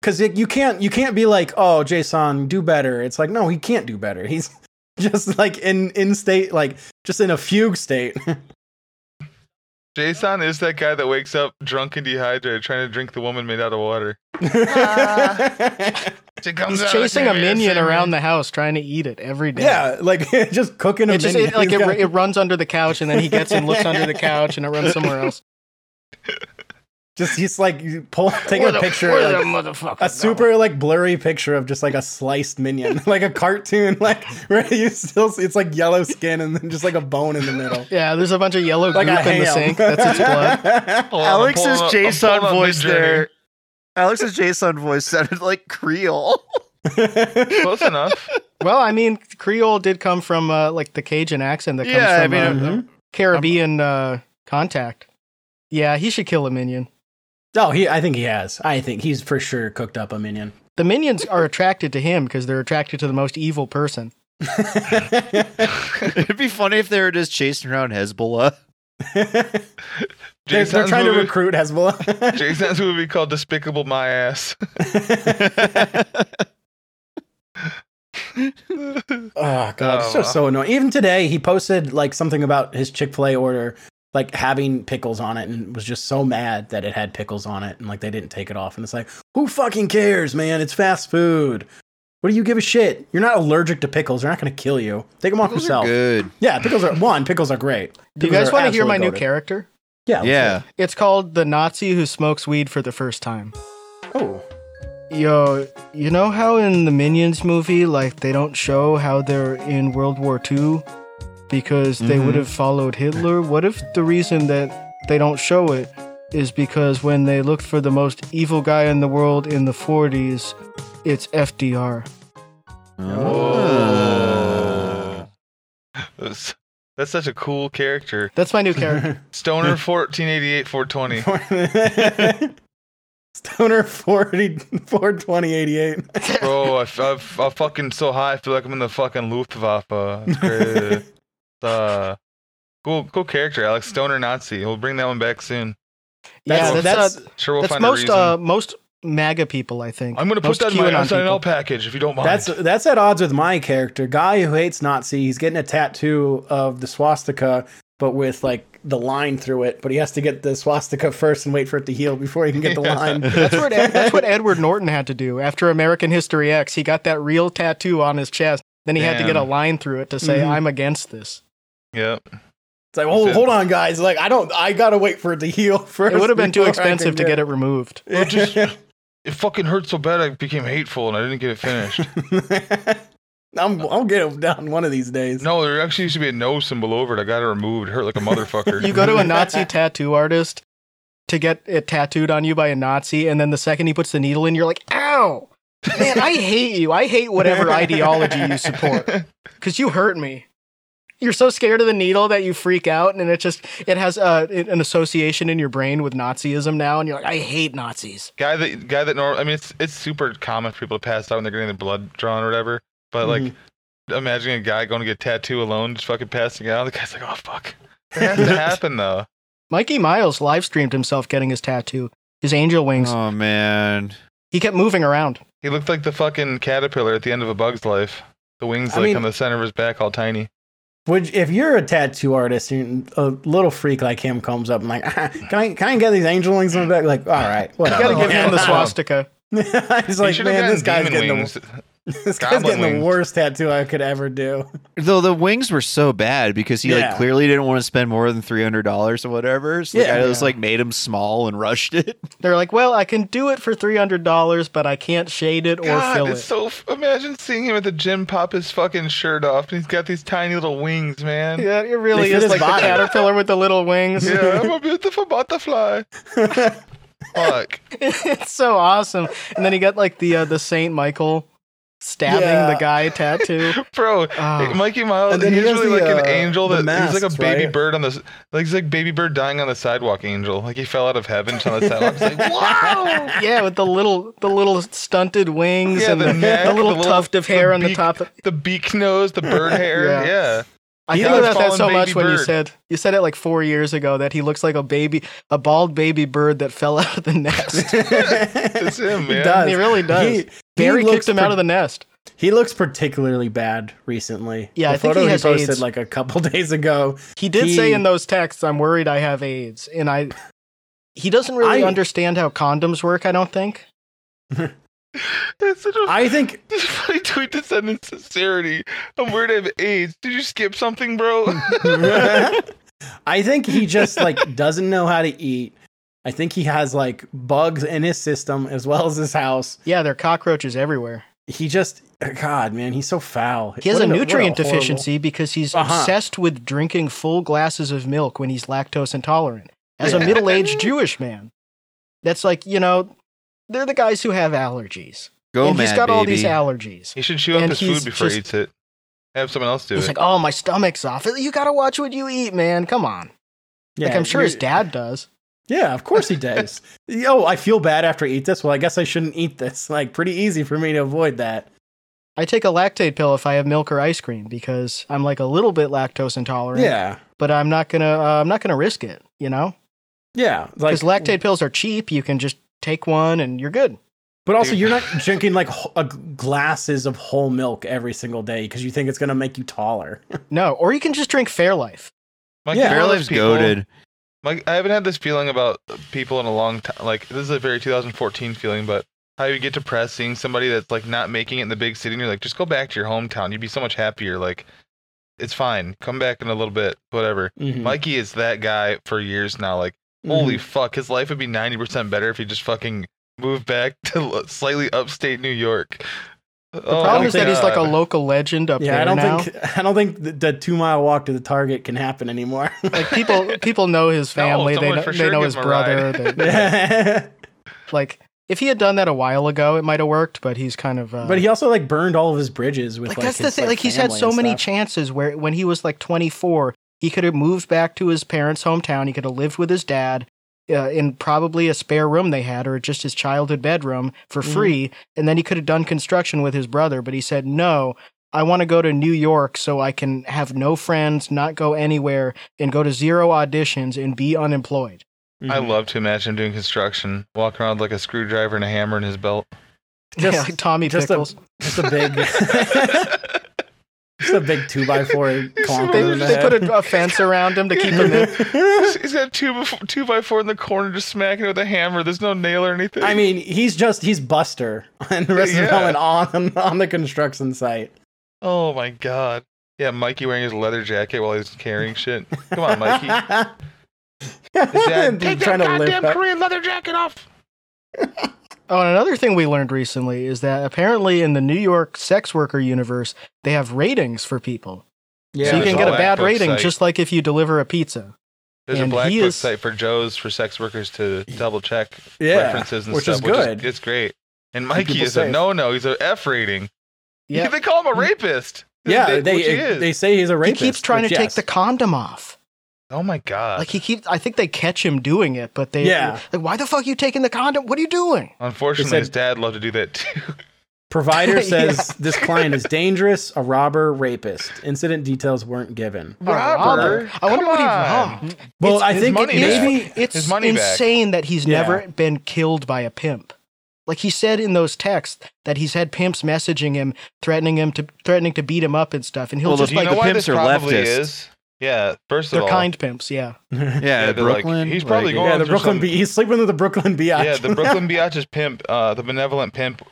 C: Because you can't, you can't be like, oh, Jason, do better. It's like, no, he can't do better. He's just like in in state, like just in a fugue state.
B: Jason is that guy that wakes up drunk and dehydrated, trying to drink the woman made out of water. She comes
A: He's chasing a minion around the house trying to eat it every day.
C: yeah, like just cooking a
A: It just
C: minion.
A: it, like it, it runs under the couch and then he gets and looks under the couch and it runs somewhere else.
C: Just he's like you pull taking a picture,
A: where the
C: like, a super like blurry picture of just like a sliced minion, like a cartoon, like where you still see it's like yellow skin and then just like a bone in the middle.
A: Yeah, there's a bunch of yellow
C: Like
A: goop
C: a
A: in the
C: ham.
A: sink. That's its blood.
B: Hold
D: Alex's
B: pulling
D: Jason voice there. Alex's Jason voice sounded like Creole.
B: Close enough.
A: Well, I mean, Creole did come from uh, like the Cajun accent that comes
D: Yeah, I
A: from
D: mean,
A: uh,
C: Mhm.
A: Caribbean uh, contact. Yeah, he should kill a minion.
C: Oh, he. I think he has. I think he's for sure cooked up a minion.
A: The minions are attracted to him because they're attracted to the most evil person.
D: It'd be funny if they were just chasing around Hezbollah.
C: they're, they're
B: Jason's
C: trying to recruit Hezbollah.
B: Jason's movie called Despicable My Ass.
C: Oh god, it's
B: Oh,
C: just so annoying. Even today, he posted like something about his Chick Fil A order, like having pickles on it, and was just so mad that it had pickles on it, and like they didn't take it off. And it's like, who fucking cares, man? It's fast food. What do you give a shit? You're not allergic to pickles. They're not going to kill you. Take them off
D: Those are
C: yourself.
D: good.
C: Yeah, pickles are one. Pickles are great.
A: Do you guys want to hear my
C: absolutely
A: new
C: goated.
A: character?
C: Yeah. let's
D: Yeah.
A: It's called the Nazi who smokes weed for the first time.
C: Oh.
A: Yo, you know how in the Minions movie, like they don't show how they're in World War II because they
D: Mhm.
A: would have followed Hitler? What if the reason that they don't show it is because when they looked for the most evil guy in the world in the 40s, it's FDR?
D: Oh.
B: That's, that's such a cool character.
A: That's my new character.
B: Stoner 1488 420.
C: Stoner 40, 42088.
B: Bro, I'm fucking so high. I feel like I'm in the fucking Luftwaffe. It's great. Uh, cool, cool character, Alex. Stoner Nazi. We'll bring that one back soon.
A: yeah,
C: That's-
A: that's
C: that's-
B: Sure, we'll
A: that's
B: find a
A: most
B: reason.
A: uh, most MAGA people, I think.
B: I'm gonna put
A: Most
B: that in my
A: QAnon
B: SNL package if you don't mind.
C: That's that's at odds with my character. Guy who hates Nazi. He's getting a tattoo of the swastika, but with like the line through it. But he has to get the swastika first and wait for it to heal before he can get the
B: Yeah.
C: line.
A: That's what Ed, that's what Edward Norton had to do after American History X. He got that real tattoo on his chest. Then he had to get a line through it to say,
C: Mhm.
A: "I'm against this."
B: Yep.
C: It's like, oh, hold on, guys. Like, I don't. I gotta wait for it to heal first.
A: It would have been too
C: before I
A: expensive to get it removed.
B: Well, just- It fucking hurt so bad I became hateful and I didn't get it finished.
C: I'm, I'll get it done one of these days.
B: no, there actually used to be a no symbol over it. I got it removed. It hurt like a motherfucker.
A: You go to a Nazi tattoo artist to get it tattooed on you by a Nazi, and then the second he puts the needle in, you're like, "Ow, man, I hate you. I hate whatever ideology you support because you hurt me." You're so scared of the needle that you freak out, and it just it has uh, an association in your brain with Nazism now, and you're like, "I hate Nazis."
B: guy that guy that normal. I mean, it's it's super common for people to pass out when they're getting their blood drawn or whatever. But like,
C: Mm-hmm.
B: imagining a guy going to get a tattoo alone, just fucking passing out. The guy's like, "Oh fuck." It has to happen though.
A: Mikey Miles live streamed himself getting his tattoo, his angel wings.
D: Oh man.
A: He kept moving around.
B: He looked like the fucking caterpillar at the end of a bug's life. The wings
C: I
B: like
C: mean-
B: on the center of his back, all tiny.
C: Would if you're a tattoo artist and a little freak like him comes up and like, "Ah, can I can I get these angel wings on the back? Like, all right,
A: You
C: whatever.
A: gotta give him the swastika.
C: He's like, man, this guy's getting
B: wings.
C: the this guy's
B: Goblin
C: getting the worst tattoo I could ever do.
D: Though the wings were so bad because he
C: Yeah.
D: like clearly didn't want to spend more than three hundred dollars or whatever. So the
C: Yeah.
D: guy just like made him small and rushed it.
A: They're like, well, I can do it for three hundred dollars, but I can't shade it or
B: God,
A: fill
B: it's
A: it.
B: so. f- Imagine seeing him at the gym pop his fucking shirt off, and he's got these tiny little wings, man.
A: yeah, it really
C: They fit
A: is
C: his
A: like
C: body.
A: the caterpillar with the little wings.
B: Yeah, I'm a beautiful butterfly. Fuck.
A: it's so awesome. And then he got like the uh, the Saint Michael stabbing
C: Yeah.
A: the guy tattoo.
B: Bro,
A: Oh.
B: Mikey Miles,
C: And then
B: he's
C: he
B: really
C: the,
B: like an
C: uh,
B: angel
C: the
B: that he's like a baby
C: right?
B: bird on the like he's like baby bird dying on the sidewalk angel. Like he fell out of heaven just on the sidewalk. It's like, wow.
A: Yeah, with the little the little stunted wings
B: Yeah,
A: and
B: the
A: the,
B: neck,
A: the little
B: the little-
A: tuft of hair
B: the
A: on the top. Of,
B: The beak nose, the bird hair.
A: Yeah.
B: yeah.
A: I
B: He
A: think about that so much
B: baby
A: when you said you said it like four years ago that he looks like a baby, a bald baby bird that fell out of the nest.
B: It's him,
C: He
B: man.
C: does.
A: He really does.
C: He,
A: Barry
C: he
A: kicked
C: looks
A: him out of the nest.
C: He looks particularly bad recently.
A: Yeah,
C: the
A: I think
C: photo
A: he
C: he,
A: has
C: posted
A: AIDS.
C: like a couple days ago.
A: He did
C: He-
A: say in those texts, "I'm worried I have AIDS," and I. He doesn't really
C: I-
A: understand how condoms work. I don't think.
B: It's such a
C: I think
B: This is a funny tweet that said in sincerity. I'm worried I have AIDS. Did you skip something, bro?
C: I think he just like doesn't know how to eat. I think he has like bugs in his system as well as his house.
A: Yeah, there are cockroaches everywhere.
C: He just God, man, he's so foul.
A: He has
C: What
A: a
C: what
A: nutrient
C: horrible-
A: deficiency because he's
C: Uh-huh.
A: obsessed with drinking full glasses of milk when he's lactose intolerant. As a middle-aged Jewish man, that's like you know, they're the guys who have allergies,
D: Go
A: and
D: mad,
A: he's got
D: baby.
A: all these allergies.
B: He should chew up
A: And
B: his food before
A: just-
B: he eats it. Have someone else do
A: He's
B: it.
A: like, "Oh, my stomach's off. You got to watch what you eat, man. Come on."
C: Yeah,
A: like I'm sure his dad does.
C: Yeah, of course he does. Yo, I feel bad after I eat this. Well, I guess I shouldn't eat this. Like pretty easy for me to avoid that.
A: I take a lactate pill if I have milk or ice cream because I'm like a little bit lactose intolerant.
C: Yeah.
A: but I'm not gonna uh, I'm not gonna risk it. You know,
C: Yeah. Like
A: because lactate pills are cheap. You can just take one and you're good.
C: But also,
B: Dude.
C: you're not drinking like wh- uh, glasses of whole milk every single day because you think it's gonna make you taller.
A: No, or you can just drink Fairlife.
B: Mike,
C: yeah.
B: you're one of those
D: Fairlife's goaded.
B: Mike, I haven't had this feeling about people in a long time. Like this is a very 2014 feeling, but how you get depressed seeing somebody that's like not making it in the big city, and you're like, just go back to your hometown. You'd be so much happier. Like, it's fine. Come back in a little bit, whatever.
C: Mhm.
B: Mikey is that guy for years now. Like,
C: Mhm.
B: holy fuck, his life would be 90% better if he just fucking moved back to slightly upstate New York.
A: The problem is that he's like a local legend up
C: Yeah,
A: there
C: I don't
A: now.
C: think I don't think the, the two mile walk to the Target can happen anymore.
A: like people people know his
B: No,
A: family. they know,
B: for
A: they
B: sure
A: know his brother.
B: ride.
A: they- like if he had done that a while ago, it might have worked. But he's kind of. Uh,
C: but he also like burned all of his bridges with
A: like
C: like,
A: that's the thing. Like, he's had so many chances where when he was like 24, he could have moved back to his parents' hometown. He could have lived with his dad. uh, in probably a spare room they had or just his childhood bedroom for
C: Mhm.
A: free. And then he could have done construction with his brother, but he said, no, I want to go to New York so I can have no friends, not go anywhere, and go to zero auditions and be unemployed.
B: I
C: Mhm.
B: love to imagine him doing construction, walking around like a screwdriver and a hammer in his belt.
C: Just-
A: yeah, like Tommy
C: just a- just a big, just a big two by four clonk
A: they
C: in the
A: they put a, a fence around him to keep him in.
B: He's got a two, bef- two by four in the corner, just smacking it with a hammer. There's no nail or anything.
C: I mean, he's just he's Buster, and the rest
B: Yeah.
C: is going on on the construction site.
B: oh my god. Yeah, Mikey wearing his leather jacket while he's carrying shit. Come on, Mikey. Dad,
C: He's trying to lift up.
B: Korean leather jacket off.
A: Oh, and another thing we learned recently is that apparently in the New York sex worker universe, they have ratings for people.
C: Yeah,
A: so you can get a
B: black
A: bad rating
B: site.
A: just like if you deliver a pizza.
B: There's
A: And
B: a black
A: he
B: book
A: is-
B: site for Joe's for sex workers to double check
C: Yeah,
B: references and stuff,
C: which
B: stuff,
C: is good.
B: it's great. And Mikey
C: people
B: is a no no. He's an F rating.
A: Yeah.
B: they call him a mm. rapist.
C: yeah,
B: which
C: they
B: he is.
C: they say he's a rapist.
A: He keeps trying
C: which,
A: to take the condom off.
B: Oh my god.
A: Like he keeps I think they catch him doing it, but they
C: Yeah.
A: like why the fuck are you taking the condom? What are you doing?
B: Unfortunately,
C: said-
B: his dad loved to do that too.
C: Provider says
A: Yeah.
C: this client is dangerous, a robber, rapist. Incident details weren't given.
A: A robber? I wonder
B: Come
A: what he
B: on.
A: robbed.
C: Well,
A: It's-
C: I think it,
B: money back.
C: maybe
A: It's
B: His money back.
A: insane that he's
C: Yeah.
A: never been killed by a pimp. Like he said in those texts that he's had pimps messaging him, threatening him to threatening to beat him up and stuff, and he'll
D: Well,
A: just like
B: know
D: the
B: why
D: pimps
B: this
D: are
B: probably
D: leftist.
B: is? Yeah, first of all,
A: they're
B: all,
A: kind pimps, yeah.
D: Yeah,
B: Yeah, they're like,
D: Brooklyn.
B: he's probably
D: like,
B: going-
C: yeah, the Brooklyn
B: some-
C: Be- he's sleeping with the Brooklyn Biatch.
B: Yeah, the Brooklyn Biatch's pimp, uh, the benevolent pimp,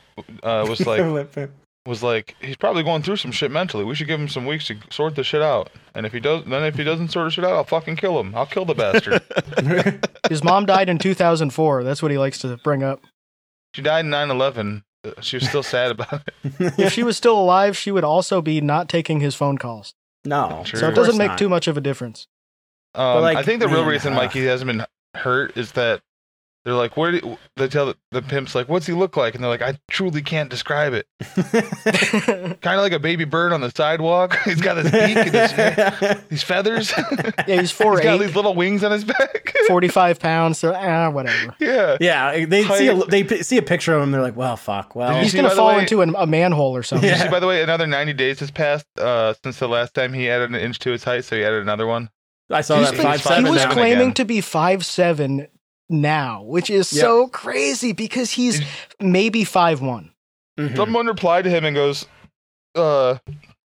B: uh, was like, pimp. was like, he's probably going through some shit mentally. We should give him some weeks to sort this shit out. And if he does, then if he doesn't sort the shit out, I'll fucking kill him. I'll kill the bastard.
A: His mom died in 2004. That's what he likes to bring up.
B: she died in 9/11. Uh, She was still sad about it.
A: If she was still alive, she would also be not taking his phone calls.
C: No,
B: True.
A: So it doesn't make
C: not.
A: too much of a difference.
B: Um,
C: like,
B: I think the real
C: man,
B: reason
C: uh,
B: Mikey hasn't been hurt is that they're like, where? do you- They tell the, the pimps like, what's he look like? And they're like, I truly can't describe it. Kind of like a baby bird on the sidewalk. he's got his beak and his, these feathers.
A: Yeah, he's four
B: he's got
A: eight,
B: these little wings on his back.
A: 45 pounds. So ah, whatever.
B: yeah.
C: yeah, they see a, they p- see a picture of him. They're like, well, fuck. Well,
A: He's
B: see,
A: gonna fall
B: way-
A: into an, a manhole or something.
B: Did you
C: Yeah.
B: see, by the way, another 90 days has passed uh, since the last time he added an inch to his height, so he added another one.
C: I saw
A: He's
C: that
A: been-
C: five
B: he's
A: he was claiming
B: again.
A: to be five seven now, which is
C: Yep.
A: so crazy because he's maybe five one.
C: Mhm.
B: Someone replied to him and goes, uh,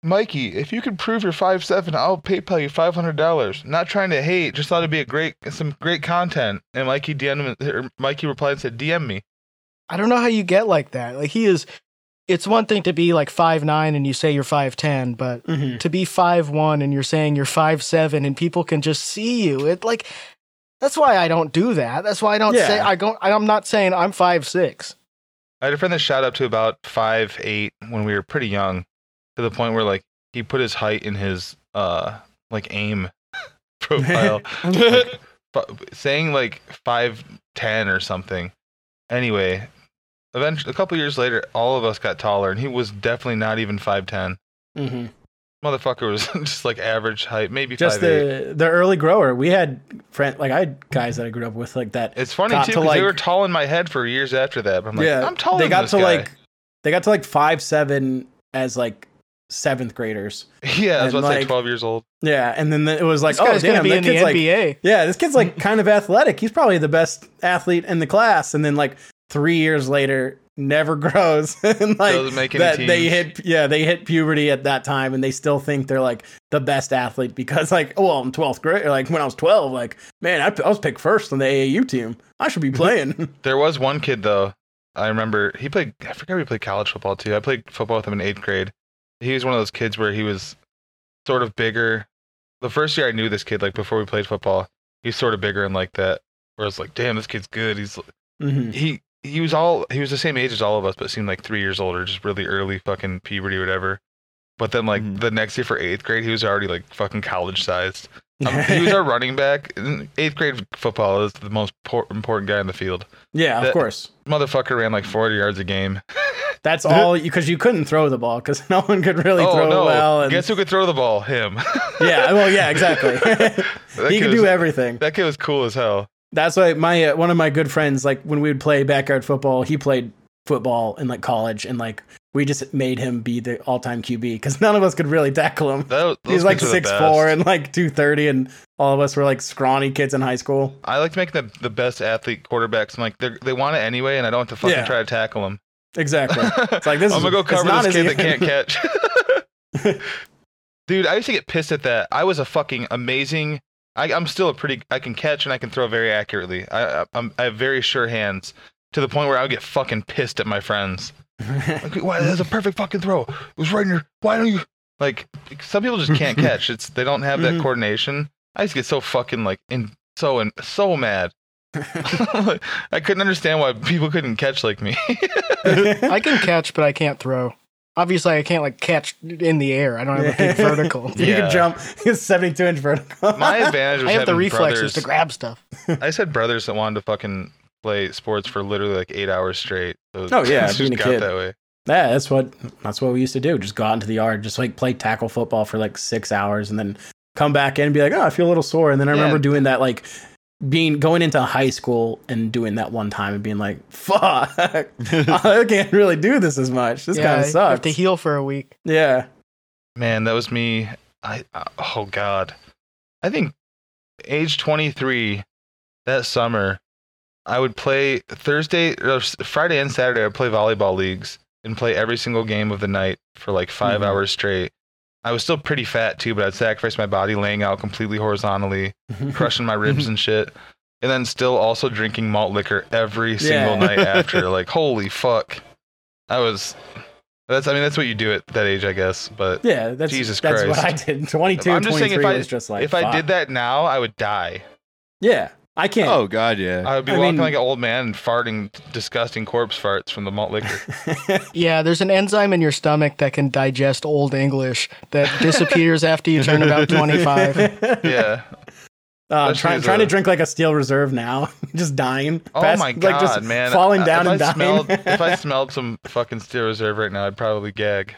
B: Mikey, if you could prove you're five seven, I'll PayPal you five hundred dollars. Not trying to hate, just thought it'd be a great some great content. And Mikey DM or Mikey replied and said, DM me.
A: I don't know how you get like that. Like he is. It's one thing to be like five nine and you say you're five ten, but
C: Mhm.
A: to be five one and you're saying you're five seven and people can just see you. It like that's why I don't do that. That's why I don't say I don't. I'm not saying I'm five six.
B: I had a friend that shot up to about five eight when we were pretty young, to the point where like he put his height in his uh like aim profile, like, fu- saying like five ten or something. Anyway, eventually, a couple years later, all of us got taller, and he was definitely not even five ten.
C: Mhm.
B: Motherfucker was just like average height, maybe
C: Just
B: five eight.
C: the the early grower. We had friend like I had guys that I grew up with like that.
B: It's funny
C: got
B: too
C: to,
B: because they were tall in my head for years after that. But I'm like,
C: yeah,
B: I'm taller
C: They
B: than
C: got
B: this
C: to
B: guy.
C: like they got to like five seven as like seventh graders.
B: yeah, I was
C: and,
B: about to say
C: like,
B: twelve years old.
C: Yeah, and then it was like,
A: This
C: oh damn,
A: gonna be
C: that
A: in the
C: kid's like
A: NBA.
C: Yeah, this kid's like kind of athletic. He's probably the best athlete in the class. And then like three years later, never grows. and like
B: Doesn't make any
C: that they hit yeah, they hit puberty at that time and they still think they're like the best athlete because like, oh, well, in 12th grade, like when I was 12, like, man, I, I was picked first on the AAU team. I should be playing.
B: There was one kid though. I remember he played. I forget he played college football too. I played football with him in eighth grade. He was one of those kids where he was sort of bigger. The first year I knew this kid, like before we played football, he was sort of bigger and like that. Where I was like, damn, this kid's good. He's
C: Mhm.
B: he he was all he was the same age as all of us, but seemed like three years older, just really early fucking puberty or whatever. But then like
D: Mhm.
B: the next year for eighth grade, he was already like fucking college sized. Um, he was our running back. Eighth grade football is the most por- important guy in the field.
C: yeah, of course.
B: Motherfucker ran like 40 yards a game.
C: That's all because you couldn't throw the ball because no one could really
B: oh
C: throw
B: no!
C: well. And
B: Guess who could throw the ball? Him.
C: yeah, well, yeah, exactly. He could do everything.
B: That kid was cool as hell.
C: That's why my uh, one of my good friends, like when we would play backyard football, he played football in like college, and like we just made him be the all time QB because none of us could really tackle him.
B: That,
C: He's like six four and like two thirty, and all of us were like scrawny kids in high school.
B: I like to make the the best athlete quarterbacks. I'm like they they want it anyway, and I don't have to fucking
C: Yeah.
B: try to tackle them.
C: Exactly. It's like this.
B: I'm gonna go cover this kid that can't catch. Dude, I used to get pissed at that. I was a fucking amazing. I, I'm still a pretty. I can catch and I can throw very accurately. I, I I'm, I have very sure hands to the point where I would get fucking pissed at my friends. Like, why? That's a perfect fucking throw. It was right in your. Why don't you? Like, some people just can't catch. It's they don't have that
C: Mhm.
B: coordination. I used to get so fucking like in so and so mad. I couldn't understand why people couldn't catch like me.
A: I can catch, but I can't throw. Obviously, I can't like catch in the air. I don't have a big vertical.
C: you
B: Yeah.
C: can jump. He's seventy two inch vertical.
B: My advantage was
A: I have the
B: having
A: reflexes
B: brothers.
A: to grab stuff.
B: I just had brothers that wanted to fucking play sports for literally like eight hours straight. So
C: Oh, yeah,
B: it's
C: being
B: just
C: a
B: got
C: kid.
B: that way.
C: Yeah, that's what that's what we used to do. Just go out into the yard, just like play tackle football for like six hours, and then come back in and be like, "Oh, I feel a little sore." And then I remember doing that, like being going into high school and doing that one time and being like, "Fuck, I can't really do this as much. This
A: yeah,
C: kind of sucks."
A: have to heal for a week.
C: yeah,
B: Man, that was me. I oh god, I think age 23 that summer, I would play Thursday, or Friday, and Saturday. I would play volleyball leagues and play every single game of the night for like 5
C: Mhm.
B: hours straight. I was still pretty fat too, but I'd sacrifice my body laying out completely horizontally, crushing my ribs and shit, and then still also drinking malt liquor every single
C: Yeah.
B: night after. Like, holy fuck. I was. That's. I mean, that's what you do at that age, I guess. But
C: yeah. That's
B: Jesus
C: that's what
B: Christ.
C: I did. 22,
B: I'm just saying,
C: 23
B: if I-
C: just like
B: if I did that now, I would die.
C: yeah, I can't.
D: oh god, yeah.
B: I would be
C: I
B: walking
C: mean-
B: like an old man and farting disgusting corpse farts from the malt liquor.
A: Yeah, there's an enzyme in your stomach that can digest Olde English that disappears after you turn about 25.
B: yeah.
C: Uh,
B: Especially
C: trying trying
B: a-
C: to drink like a steel reserve now, just dying.
B: Oh
C: Past-
B: my
C: like,
B: god,
C: just
B: man!
C: falling
B: I-
C: down
B: if
C: and
B: I
C: dying.
B: Smelled, if I smelled some fucking Steel Reserve right now, I'd probably gag.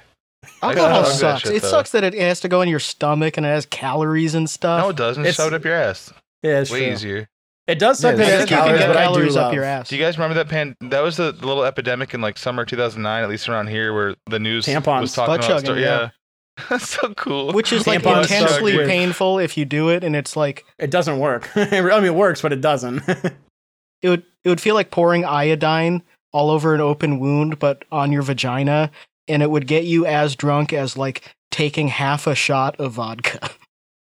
A: Alcohol
B: gotta chug that
A: sucks.
B: shit,
A: it
B: though.
A: sucks that it has to go in your stomach and it has calories and stuff.
B: No, it doesn't.
C: It's-
B: Shove it up your ass.
C: yeah, it's
B: Way
C: true.
B: easier.
C: It does suck
D: Yeah,
C: that it has
A: you
C: calories,
A: get
C: but I do
A: calories up
C: love.
A: your ass.
B: Do you guys remember that pan? That was the little epidemic in like summer 2009, at least around here, where the news
C: Tampons.
B: was talking about.
A: chugging,
B: sto-
A: yeah.
B: yeah, that's so cool.
A: Which is like
C: Tampons
A: intensely
C: suck
A: painful if you do it, and it's like
C: It doesn't work. I mean, it works, but it doesn't.
A: it would it would feel like pouring iodine all over an open wound, but on your vagina, and it would get you as drunk as like taking half a shot of vodka.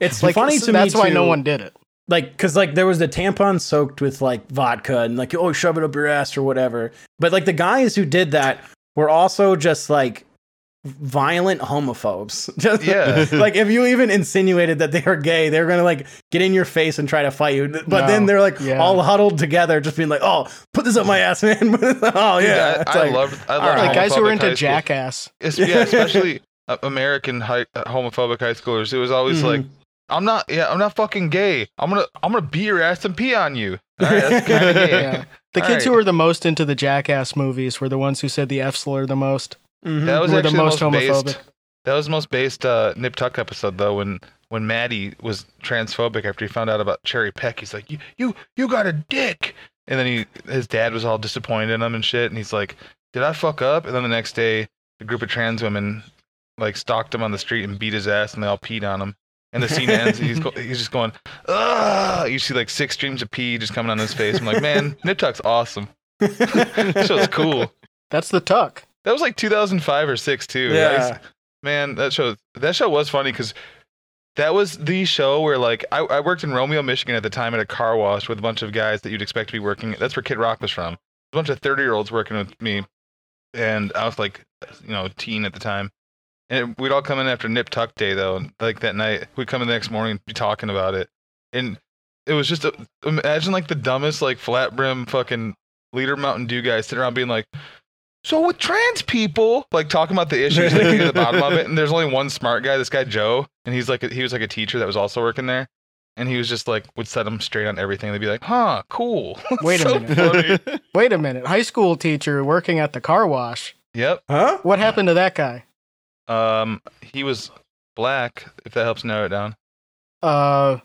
C: it's
A: like
C: funny
A: s-
C: to
A: that's
C: me.
A: why
C: too,
A: no one did it.
C: Like because like there was the tampon soaked with like vodka and like oh shove it up your ass or whatever. But like the guys who did that were also just like violent homophobes. Just,
B: Yeah.
C: like if you even insinuated that they were gay, they were gonna like get in your face and try to fight you. But
A: No.
C: then they're like
A: Yeah.
C: all huddled together, just being like, "Oh, put this up my ass, man!" oh
B: Dude,
C: yeah,
B: I,
C: It's
B: I
C: like,
B: love. I love
C: all right.
A: Like guys who were into. Jackass.
B: It's, yeah, especially American high, uh, homophobic high schoolers. It was always
C: Mhm.
B: like, I'm not. Yeah, I'm not fucking gay. I'm gonna. I'm gonna beat your ass and pee on you. All right, that's gay.
A: Yeah. The
B: All
A: kids who were the most into the Jackass movies were the ones who said the F slur the most.
C: mhm.
B: That was
A: were the
B: actually the
A: most
B: most,
A: homophobic.
B: based. That was the most based uh, Nip Tuck episode though. When when Maddie was transphobic after he found out about Cherry Peck, he's like, "You you you got a dick," and then he his dad was all disappointed in him and shit, and he's like, "Did I fuck up?" And then the next day, a group of trans women like stalked him on the street and beat his ass, and they all peed on him. And the scene ends. And he's go- he's just going, "Ugh!" You see like six streams of pee just coming on his face. I'm like, man, Nip Tuck's awesome. That show's cool.
A: That's the tuck.
B: That was like 2005 or six too. I used-
C: yeah.
B: man that show that show was funny because that was the show where like I, I worked in romeo michigan at the time at a car wash with a bunch of guys that you'd expect to be working that's where kid rock was from a bunch of 30 year olds working with me and i was like you know teen at the time and we'd all come in after nip tuck day though and like that night we'd come in the next morning and be talking about it and it was just a, imagine like the dumbest like flat brim fucking leader mountain dew guy sitting around being like so with trans people, like talking about the issues, like getting to the bottom of it, and there's only one smart guy, this guy Joe, and he's like, a, he was like a teacher that was also working there, and he was just like would set them straight on everything. They'd be like, "Huh, cool."
A: Wait a
B: So
A: minute.
B: funny.
A: Wait a minute. High school teacher working at the car wash.
B: Yep.
C: Huh?
A: What happened to that guy?
B: Um, he was black. If that helps narrow it down.
A: Uh,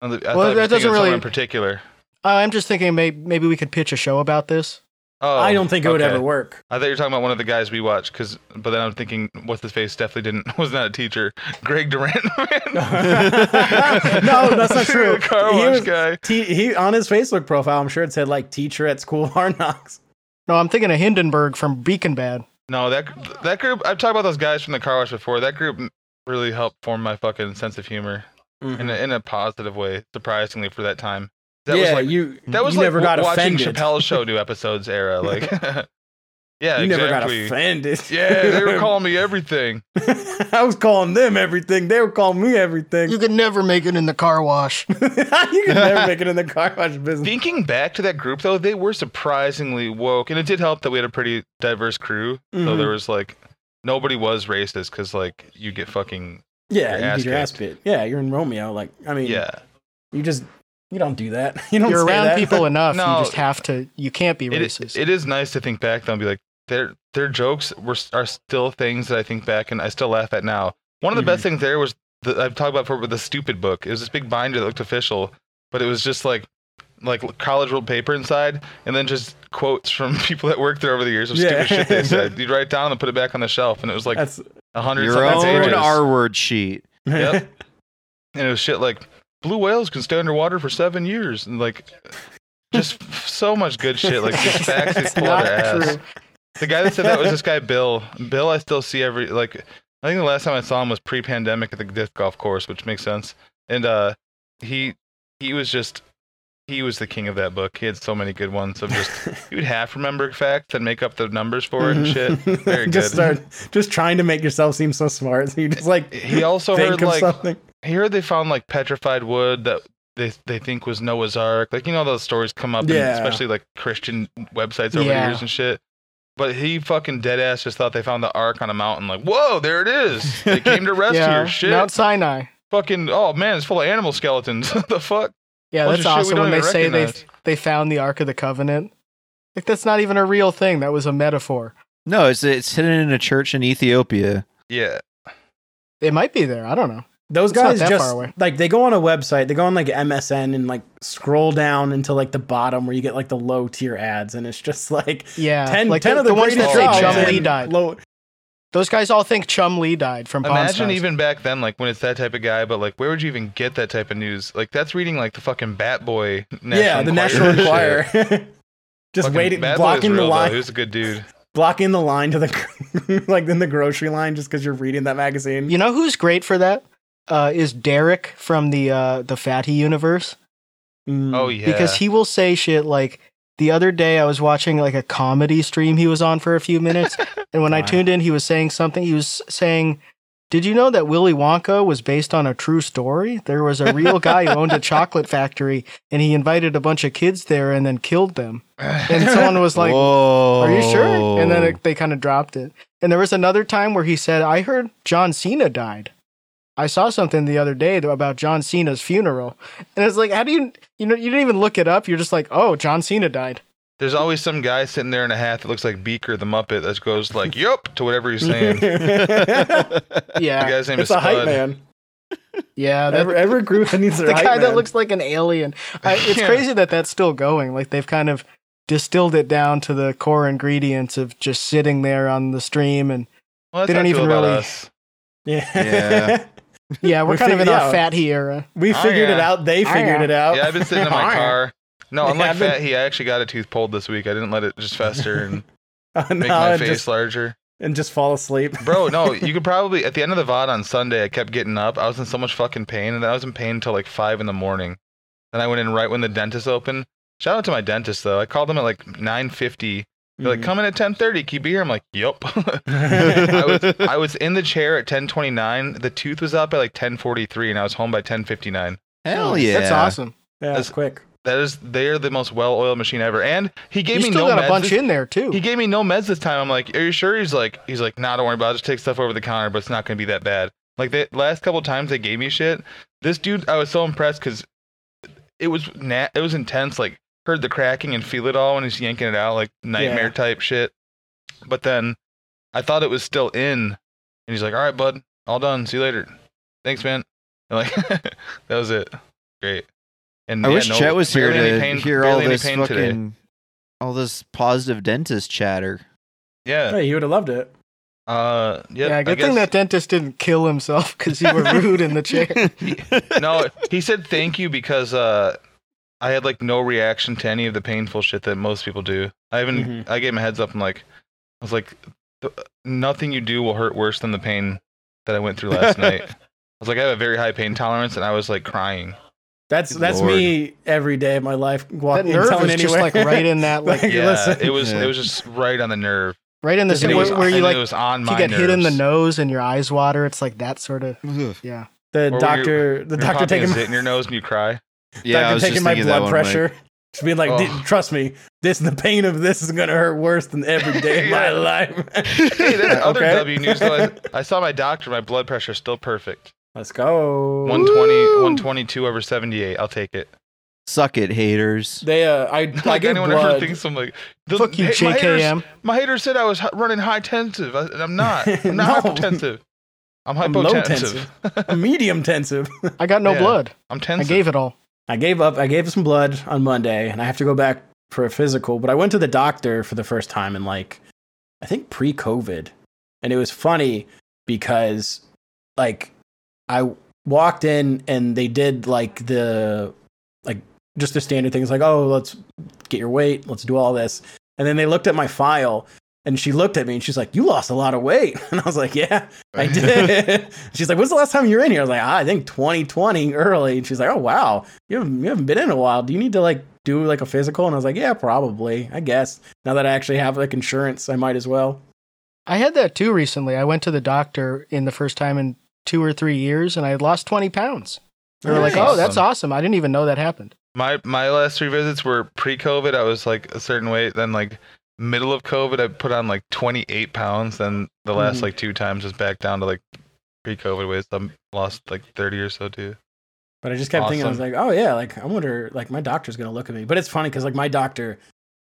B: I
A: Well, that doesn't really-
B: in particular.
A: Uh, I'm just thinking maybe, maybe we could pitch a show about this.
B: Oh,
C: I don't think it would ever work.
B: I thought you were talking about one of the guys we watched, cause, but then I'm thinking, what's his face? Definitely didn't was not a teacher. Greg Durant,
C: no, that's not true.
B: The car
C: He
B: wash
C: was-
B: guy.
C: T- he on his Facebook profile, I'm sure it said like teacher at school of hard knocks.
A: No, I'm thinking of Heisenberg from Breaking Bad.
B: No, that that group. I've talked about those guys from the car wash before. That group really helped form my fucking sense of humor in a, mm-hmm. in a positive way. Surprisingly, for that time. That
C: yeah,
B: was like
C: you
B: that was
C: you
B: like
C: never got
B: watching
C: offended.
B: Chappelle's show new episodes era. Like, yeah,
C: you never got offended.
B: Yeah, they were calling me everything.
C: I was calling them everything. They were calling me everything.
A: You could never make it in the car wash.
C: you could never make it in the car wash business.
B: Thinking back to that group though, they were surprisingly woke, and it did help that we had a pretty diverse crew. So
C: Mhm.
B: there was like nobody was racist because like you get fucking
C: Yeah,
B: your
C: you
B: ass
C: get your ass
B: kicked.
C: bit. Yeah, you're in Romeo. Like, I mean,
B: yeah.
C: you just you don't do that. You don't.
A: You're around
C: that.
A: people enough.
B: No.
A: you just have to. You can't be
B: It,
A: racist.
B: it is nice to think back though and be like their their jokes were are still things that I think back and I still laugh at now. One of the
C: Mhm.
B: best things there was the, I've talked about before with the stupid book. It was this big binder that looked official, but it was just like like college ruled paper inside, and then just quotes from people that worked there over the years of
C: Yeah.
B: stupid shit they said. You'd write it down and put it back on the shelf, and it was like
C: That's
B: a hundred
D: Your
B: something
D: own
B: pages.
D: R word sheet.
B: Yep. and it was shit like blue whales can stay underwater for seven years, and like just so much good shit. Like just facts they
A: It's
B: pull out their ass.
A: true.
B: The guy that said that was this guy Bill. Bill, I still see every like. I think the last time I saw him was pre-pandemic at the disc golf course, which makes sense. And uh, he he was just he was the king of that book. He had so many good ones of just he would half remember facts and make up the numbers for it and shit. Very
C: just
B: good.
C: start just trying to make yourself seem so smart. So you just like
B: He also
C: think
B: heard
C: of
B: like
C: something.
B: he heard they found like petrified wood that they they think was Noah's Ark. Like you know those stories come up, in,
C: Yeah.
B: especially like Christian websites over
A: Yeah.
B: the years and shit. But he fucking dead ass just thought they found the Ark on a mountain. Like whoa, there it is. They came to rescue
A: yeah,
B: her. Shit,
A: Mount Sinai.
B: fucking oh man, it's full of animal skeletons. the fuck.
A: Yeah,
B: Bunch
A: that's
B: of shit we
A: awesome when they
B: even
A: say they they found the Ark of the Covenant. Like that's not even a real thing. That was a metaphor.
D: No, it's it's hidden in a church in Ethiopia.
B: Yeah,
A: It might be there. I don't know.
C: Those guys just
A: far
C: like they go on a website, they go on like MSN and like scroll down into like the bottom where you get like the low tier ads, and it's just like
A: Yeah,
C: 10,
A: like
C: 10
A: the,
C: of the,
A: the ones that say Chum. Lee died.
C: Low,
A: Those guys all think Chumlee died from Pawn
B: imagine
A: Stars.
B: even back then, like when it's that type of guy. But like, where would you even get that type of news? Like that's reading like the fucking Bat Boy. National
C: yeah, the
B: Enquirer
C: National. Enquirer. just
B: Fucking
C: waiting,
B: Bad Boy was
C: blocking the
B: real, though.
C: line,
B: He was a good dude.
C: blocking the line to the like in the grocery line just because you're reading that magazine.
A: You know who's great for that? Uh, is Derek from the uh, the Fatty universe
C: Mm.
B: Oh yeah,
A: because he will say shit like. The other day, I was watching like a comedy stream he was on for a few minutes, and when I tuned in, he was saying something. He was saying, "Did you know that Willy Wonka was based on a true story? There was a real guy who owned a chocolate factory, and he invited a bunch of kids there and then killed them." And someone was like,
D: Whoa.
A: Are you sure? And then it, they kind of dropped it. And there was another time where he said, I heard John Cena died. I saw something the other day about John Cena's funeral. And it's like, how do you, you know, you didn't even look it up. You're just like, oh, John Cena died.
B: There's always some guy sitting there in a hat that looks like Beaker the Muppet that goes like "Yup" to whatever he's saying.
A: Yeah, the
B: guy's name
C: it's
B: is
C: a hype man.
A: Yeah. That,
C: Every, every group that needs their
A: the
C: hype
A: guy that looks like an alien. I, it's
B: Yeah.
A: crazy that that's still going. Like they've kind of distilled it down to the core ingredients of just sitting there on the stream. And
B: Well,
A: They don't even really-
B: us.
C: yeah.
D: Yeah.
A: Yeah, we're
C: We
A: kind of in
C: figured-
A: our fat he era.
C: we
B: Oh,
C: figured it out. They
A: Oh,
C: figured
A: yeah.
C: it out.
B: Yeah, I've been sitting in my car. No, unlike
C: I've been-
B: Fat, he I actually got a tooth pulled this week. I didn't let it just fester and
C: Uh,
B: make my face
C: just,
B: larger.
C: and just fall asleep.
B: Bro, no, you could probably at the end of the VOD on Sunday. I kept getting up. I was in so much fucking pain, and then I was in pain until like five in the morning. Then I went in right when the dentist opened. Shout out to my dentist though. I called them at like nine fifty. They're like,
C: Mhm.
B: "Come in at ten thirty. Can you be here?" I'm like, yep. I was I was in the chair at ten twenty nine. The tooth was up at like ten forty three, and I was home by ten fifty nine.
D: Hell yeah.
A: That's awesome.
C: yeah, it's quick.
B: That is, they are the most well oiled machine ever. And he gave
A: You
B: me
A: still
B: no
A: got a bunch
B: this-
A: in there too.
B: He gave me no meds this time. I'm like, are you sure? He's like, he's like, nah, don't worry about it. Just take stuff over the counter, but it's not gonna be that bad. Like the last couple times they gave me shit, this dude, I was so impressed because it was nat, it was intense. Like heard the cracking and feel it all when he's yanking it out, like nightmare
C: Yeah.
B: type shit. But then I thought it was still in, and he's like, all right, bud, all done. See you later. Thanks, man. And like that was it. Great. And
D: I
B: yeah,
D: wish
B: no-
D: Chet was here
B: any
D: to
B: pain-
D: hear all this
B: pain
D: fucking,
B: today.
D: all this positive dentist chatter.
B: Yeah.
C: Hey, you would have loved it.
B: Uh. Yeah.
A: Yeah,
B: I
A: good
B: guess,
A: thing that dentist didn't kill himself because you were rude in the chair.
B: no, he said thank you because uh, I had like no reaction to any of the painful shit that most people do. I even
C: Mhm.
B: I gave him a heads up. I'm like, I was like, nothing you do will hurt worse than the pain that I went through last night. I was like, I have a very high pain tolerance, and I was like crying.
C: That's that's
D: lord.
C: me every day of my life.
A: that
C: Walking,
A: nerve
C: telling
A: is just like right in that, like
C: Like,
B: Yeah,
C: listen.
B: it was
D: Yeah.
B: it was just right on the nerve.
A: right in the
C: And
B: And
C: it
B: it was,
A: where, where you like
B: it was on my
A: you get hit in the nose and your eyes water. It's like that sort of yeah.
C: the
B: Or were you-
C: doctor, the doctor taking
B: a
C: my,
B: zit in your nose and you cry.
D: Yeah, I
C: doctor
D: was
C: taking
D: just
C: my
D: thinking that
C: blood
D: one, Mike.
C: pressure. Just being like,
B: Oh.
C: Trust me, this the pain of this is gonna hurt worse than every day of my life.
B: Hey, that's other
C: Okay.
B: W news though. I, I saw my doctor. My blood pressure is still perfect.
C: Let's go.
B: 120,
A: Woo!
B: 122 over 78. I'll take it.
D: Suck it, haters.
C: They, uh, I, I
B: like
C: gave
B: anyone
C: blood.
B: ever thinks I'm like, the-
A: Fuck you,
B: hey, my haters-
A: JKM.
B: My hater said I was h- running high tensive, I- and I'm not. I'm not
C: No.
B: hypotensive. I'm
C: I'm low
B: hypotensive.
C: A medium tensive.
A: I got no
B: Yeah.
A: blood.
B: I'm tensive.
A: I gave it all.
C: I gave up. I gave some blood on Monday, and I have to go back for a physical. But I went to the doctor for the first time in like, I think pre-COVID, and it was funny because, like, I walked in and they did like the, like, just the standard things like, oh, let's get your weight, let's do all this, and then they looked at my file. And she looked at me and she's like, "You lost a lot of weight." And I was like, "Yeah, I did." she's like, "When's the last time you were in here?" I was like, ah, "I think 2020 early." And she's like, "Oh wow, you haven't, you haven't been in a while. Do you need to like do like a physical?" And I was like, "Yeah, probably. I guess now that I actually have like insurance, I might as well."
A: I had that too recently. I went to the doctor in the first time in two or three years, and I had lost twenty pounds. They were like, "Oh, that's awesome! I didn't even know that happened."
B: My my last three visits were pre-COVID. I was like a certain weight. Then like middle of COVID, I put on like 28 pounds. Then the last
C: Mhm.
B: like two times was back down to like pre-COVID weights. I lost like 30 or so too.
C: But I just kept thinking, I was like, "Oh yeah, like I wonder, like my doctor's gonna look at me." But it's funny because like my doctor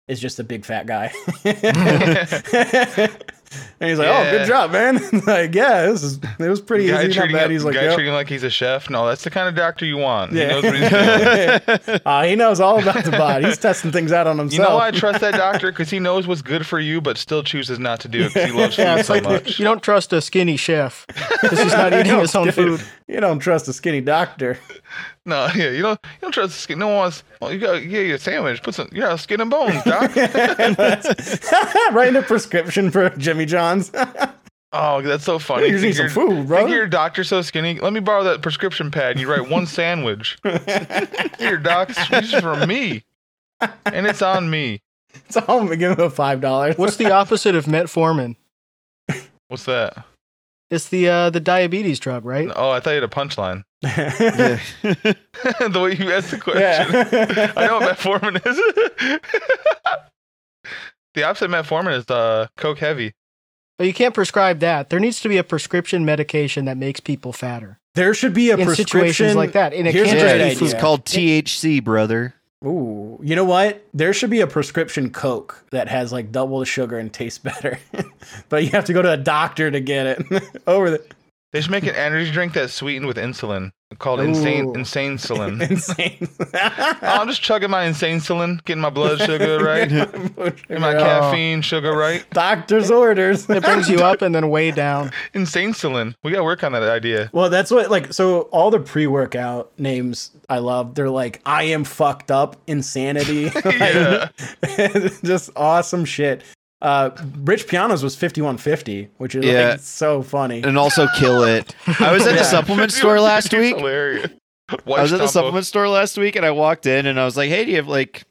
C: is just a big fat guy, and he's like, "Oh, good job, man!" like, yeah, this is it was pretty
B: guy
C: easy, not bad.
B: him,
C: He's like,
B: guy
C: "Yep."
B: treating like he's a chef. No, that's the kind of doctor you want.
C: Yeah.
B: He knows what he's doing.
C: Uh, he knows all about the body. He's testing things out on himself.
B: You know why I trust that doctor? Because he knows what's good for you, but still chooses not to do it because he loves food
A: Yeah, it's
B: so
A: like
B: much.
A: you don't trust a skinny chef because he's not eating his own food.
C: You don't trust a skinny doctor.
B: No, yeah, you don't. You don't trust the skin. No one wants. Well, you got yeah your sandwich. Put some. You got skin and bones, doc.
C: Writing a prescription for Jimmy John's.
B: oh, that's so funny.
C: you need
B: Think
C: some
B: your-
C: food, bro.
B: Think your doctor's so skinny. Let me borrow that prescription pad. And you write one sandwich. Here, doc. This is for me, and it's on me.
C: so I'm gonna give him a five dollars.
A: What's the opposite of metformin?
B: What's that?
A: It's the uh, the diabetes drug, right?
B: Oh, I thought you had a punchline.
D: Yeah.
B: the way you asked the question.
C: Yeah.
B: I know what metformin is. the opposite of metformin is uh, coke heavy.
A: But you can't prescribe that. There needs to be a prescription medication that makes people fatter
C: there should be a
A: in
C: prescription
A: situations like that. And it
C: Here's a
A: can't
C: great idea.
D: It's called THC, brother.
C: Ooh, you know what? There should be a prescription Coke that has like double the sugar and tastes better, but you have to go to a doctor to get it. Over the
B: They should make an energy drink that's sweetened with insulin called insane
C: Ooh.
B: insane insulin.
C: insane.
B: oh, I'm just chugging my insane insulin, getting my blood sugar right, getting my caffeine sugar right.
C: Doctor's orders.
A: It brings you up and then way down.
B: Insane insulin. We gotta work on that idea.
C: Well, that's what like so all the pre-workout names I love. They're like I am fucked up, insanity, Like,
B: Yeah.
C: just awesome shit. Uh, Rich Piana's was fifty one fifty, which is
D: Yeah.
C: like so funny.
D: And also kill it. I was at
C: Yeah.
D: the supplement store last week.
B: Hilarious.
D: I was at the supplement store last week and I walked in and I was like, hey, do you have like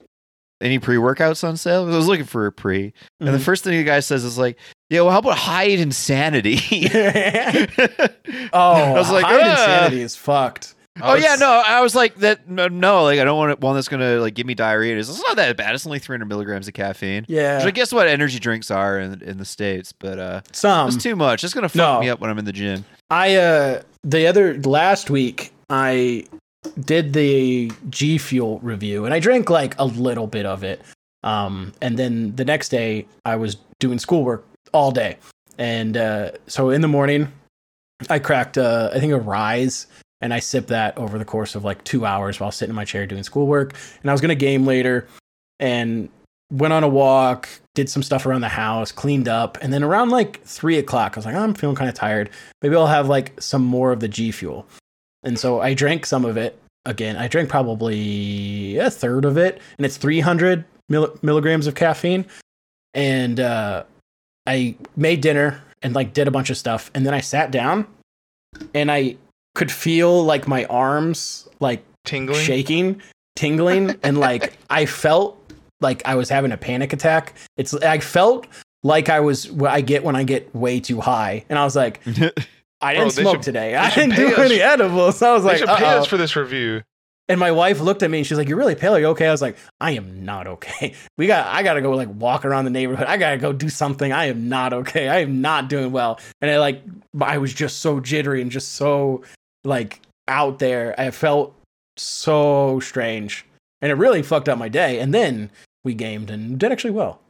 D: any pre workouts on sale?" I was looking for a pre. And the
C: Mhm.
D: first thing the guy says is like, yeah, well, how about hide insanity?
C: oh,
D: I was like,
C: hide
D: "Ah."
C: insanity is fucked.
D: Oh yeah, no. I was like that. No, no, like I don't want one that's gonna like give me diarrhea. It's it's not that bad. It's only 300 milligrams of caffeine.
C: Yeah,
D: Which I guess what energy drinks are in in the states, but uh,
C: some.
D: it's too much. It's gonna fuck
C: no.
D: me up when I'm in the gym.
C: I uh the other last week I did the G Fuel review and I drank like a little bit of it. Um and then the next day I was doing schoolwork all day. And uh so in the morning I cracked uh I think a rise and I sipped that over the course of like two hours while sitting in my chair doing schoolwork. And I was gonna game later, and went on a walk, did some stuff around the house, cleaned up, and then around like three o'clock, I was like, oh, I'm feeling kind of tired. Maybe I'll have like some more of the G Fuel. And so I drank some of it. Again, I drank probably a third of it, and it's 300 mill- milligrams of caffeine. And uh, I made dinner and like did a bunch of stuff, and then I sat down, and I could feel like my arms like
B: Tingling.
C: shaking, tingling, and like I felt like I was having a panic attack. It's I felt like I was what I get when I get way too high, and I was like, I didn't
B: they
C: smoke
B: should-
C: today. I didn't do
B: us-
C: any edibles. So I was
B: They
C: like,
B: should pay
C: "Uh-oh."
B: us for this review.
C: And my wife looked at me and she's like, "You're really pale. Are you okay?" I was like, "I am not okay. We got. I got to go like walk around the neighborhood. I got to go do something. I am not okay. I am not doing well." And I like, I was just so jittery and just so like out there. I felt so strange, and it really fucked up my day. And then we gamed and did actually well.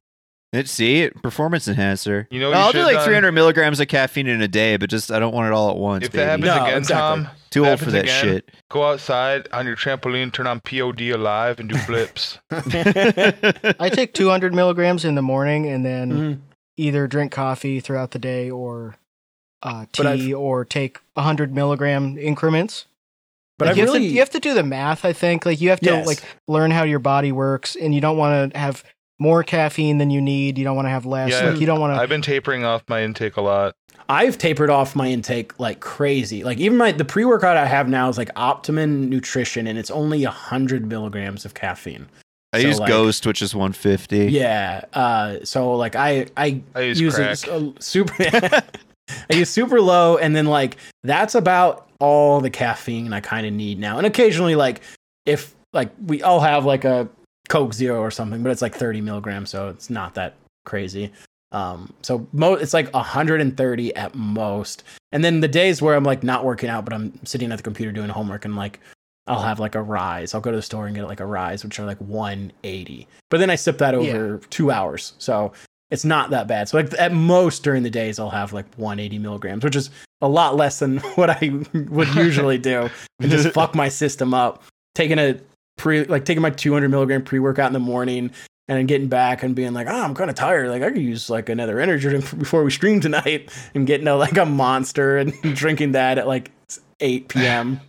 D: Let's see performance enhancer.
B: You know what you
D: I'll do like
B: done?
D: 300 milligrams of caffeine in a day, but just I don't want it all at once.
B: If that happens
C: No,
B: again,
C: exactly.
B: Tom,
D: Too old for that
B: again,
D: shit.
B: Go outside on your trampoline, turn on POD alive, and do flips.
A: I take 200 milligrams in the morning and then
C: Mhm.
A: either drink coffee throughout the day or uh, tea or take 100 milligram increments.
C: But
A: Like,
C: I
A: you, have
C: really,
A: to, you have to do the math, I think. Like you have to
C: Yes.
A: like learn how your body works and you don't want to have more caffeine than you need. You don't want to have less.
B: Yeah.
A: Like you don't want to
B: I've been tapering off my intake a lot.
C: I've tapered off my intake like crazy. Like even my the pre workout I have now is like Optimum Nutrition, and it's only hundred milligrams of caffeine.
D: I
C: So,
D: use
C: like-
D: Ghost, which is 150.
C: Yeah. Uh, so like I I,
B: I use
C: it
B: crack.
C: so- super. I use super low, and then like that's about all the caffeine I kind of need now. And occasionally, like if like we all have like a Coke Zero or something, but it's like thirty milligrams, so it's not that crazy. Um, so mo- it's like 130 at most. And then the days where I'm like not working out, but I'm sitting at the computer doing homework and like I'll have like a rise. I'll go to the store and get like a rise, which are like 180. But then I sip that over two hours. So it's not that bad. So like at most during the days I'll have like 180 milligrams, which is a lot less than what I would usually do. And just fuck my system up. Taking a pre like taking my 200 milligram pre workout in the morning and then getting back and being like, oh, I'm kind of tired. Like I could use like another energy drink before we stream tonight, and getting a, like a monster and drinking that at like 8 p.m.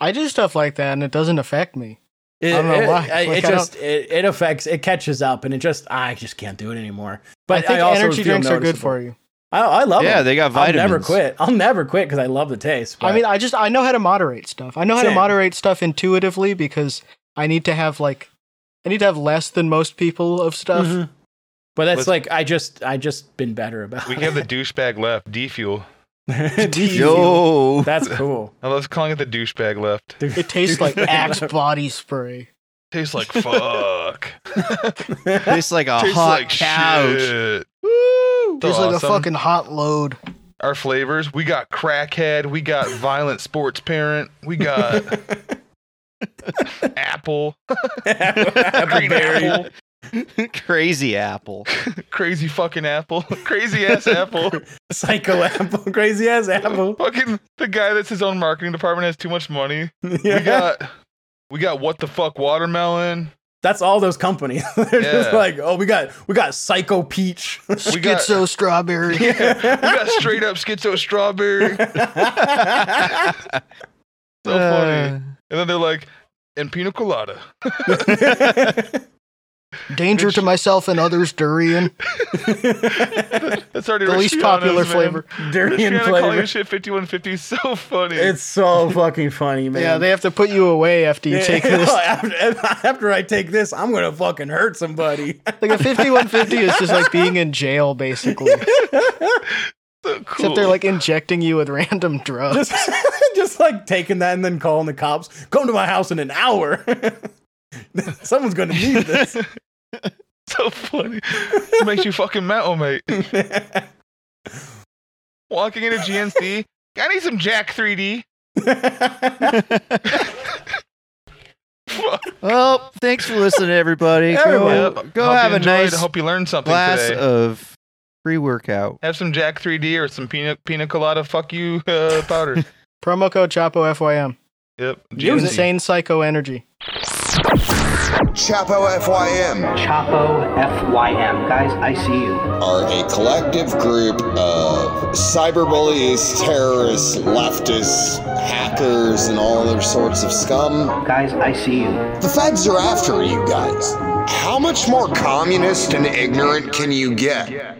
A: I do stuff like that and it doesn't affect me.
C: It,
A: I don't know
C: it-
A: why.
C: I-
A: Like,
C: it just it, it affects it catches up and it just I just can't do it anymore. But
A: I think
C: also
A: energy
C: feel
A: drinks are good for you.
C: I, I love them.
D: Yeah,
C: them.
D: they got
C: I'll never quit. I'll never quit because I love the taste.
A: I mean, I just I know how to moderate stuff. I know how to moderate stuff intuitively because I need to have like I need to have less than most people of stuff.
C: Mhm. But that's
B: Let's-
C: like I just I just been better about. It.
B: We have the douchebag left, D fuel.
C: it.
D: Yo.
C: That's cool.
B: I love calling it the douchebag left.
A: It tastes like Axe body spray.
B: Tastes like fuck.
D: Tastes like a
B: Tastes
D: hot
B: like
D: couch.
B: shit.
A: Tastes
B: So
A: like a fucking hot load.
B: Our flavors. We got crackhead. We got violent sports parent. We got apple. Green
C: Appleberry.
B: apple.
D: Crazy apple.
B: Crazy fucking apple. Crazy ass apple.
C: Psycho apple, crazy ass apple.
B: Fucking the guy that's his own marketing department has too much money.
C: Yeah.
B: We got we got what the fuck watermelon.
C: That's all those companies. They're just like, oh, we got we got Psycho Peach.
B: We got
A: Schizo strawberry.
B: we got straight up schizo strawberry. So funny. Uh. And then they're like, and pina colada.
A: Danger to myself and others, durian.
B: That's already
A: The least
B: Rich Piana's,
A: popular
B: man.
A: flavor.
C: Durian
B: Richiana calling
C: flavor.
B: this shit 5150 is so funny.
C: It's so fucking funny, man.
A: Yeah, they have to put you away after you
C: Yeah,
A: take this.
C: after, after I take this, I'm gonna fucking hurt somebody.
A: Like a 5150 is just like being in jail, basically.
B: so cool.
A: Except they're like injecting you with random drugs.
C: just, just like taking that and then calling the cops. Come to my house in an hour. Someone's gonna need this.
B: so funny. It makes you fucking metal, mate. Walking into GNC, I need some Jack 3D. Fuck.
D: well, thanks for listening, everybody.
C: Everyone.
D: Go, go have a
B: enjoyed.
D: nice
B: Hope you learned something
D: glass
B: today.
D: of pre workout.
B: Have some Jack 3D or some pina, pina colada fuck you uh, powder.
A: Promo code Chapo FYM.
B: Yep. GNC.
A: Insane psycho energy.
F: Chapo FYM
G: Chapo FYM. Guys, I see you.
F: are a collective group of cyberbullies, terrorists, leftists, hackers, and all other sorts of scum.
G: Guys, I see you.
F: The feds are after you guys. How much more communist and ignorant can you get?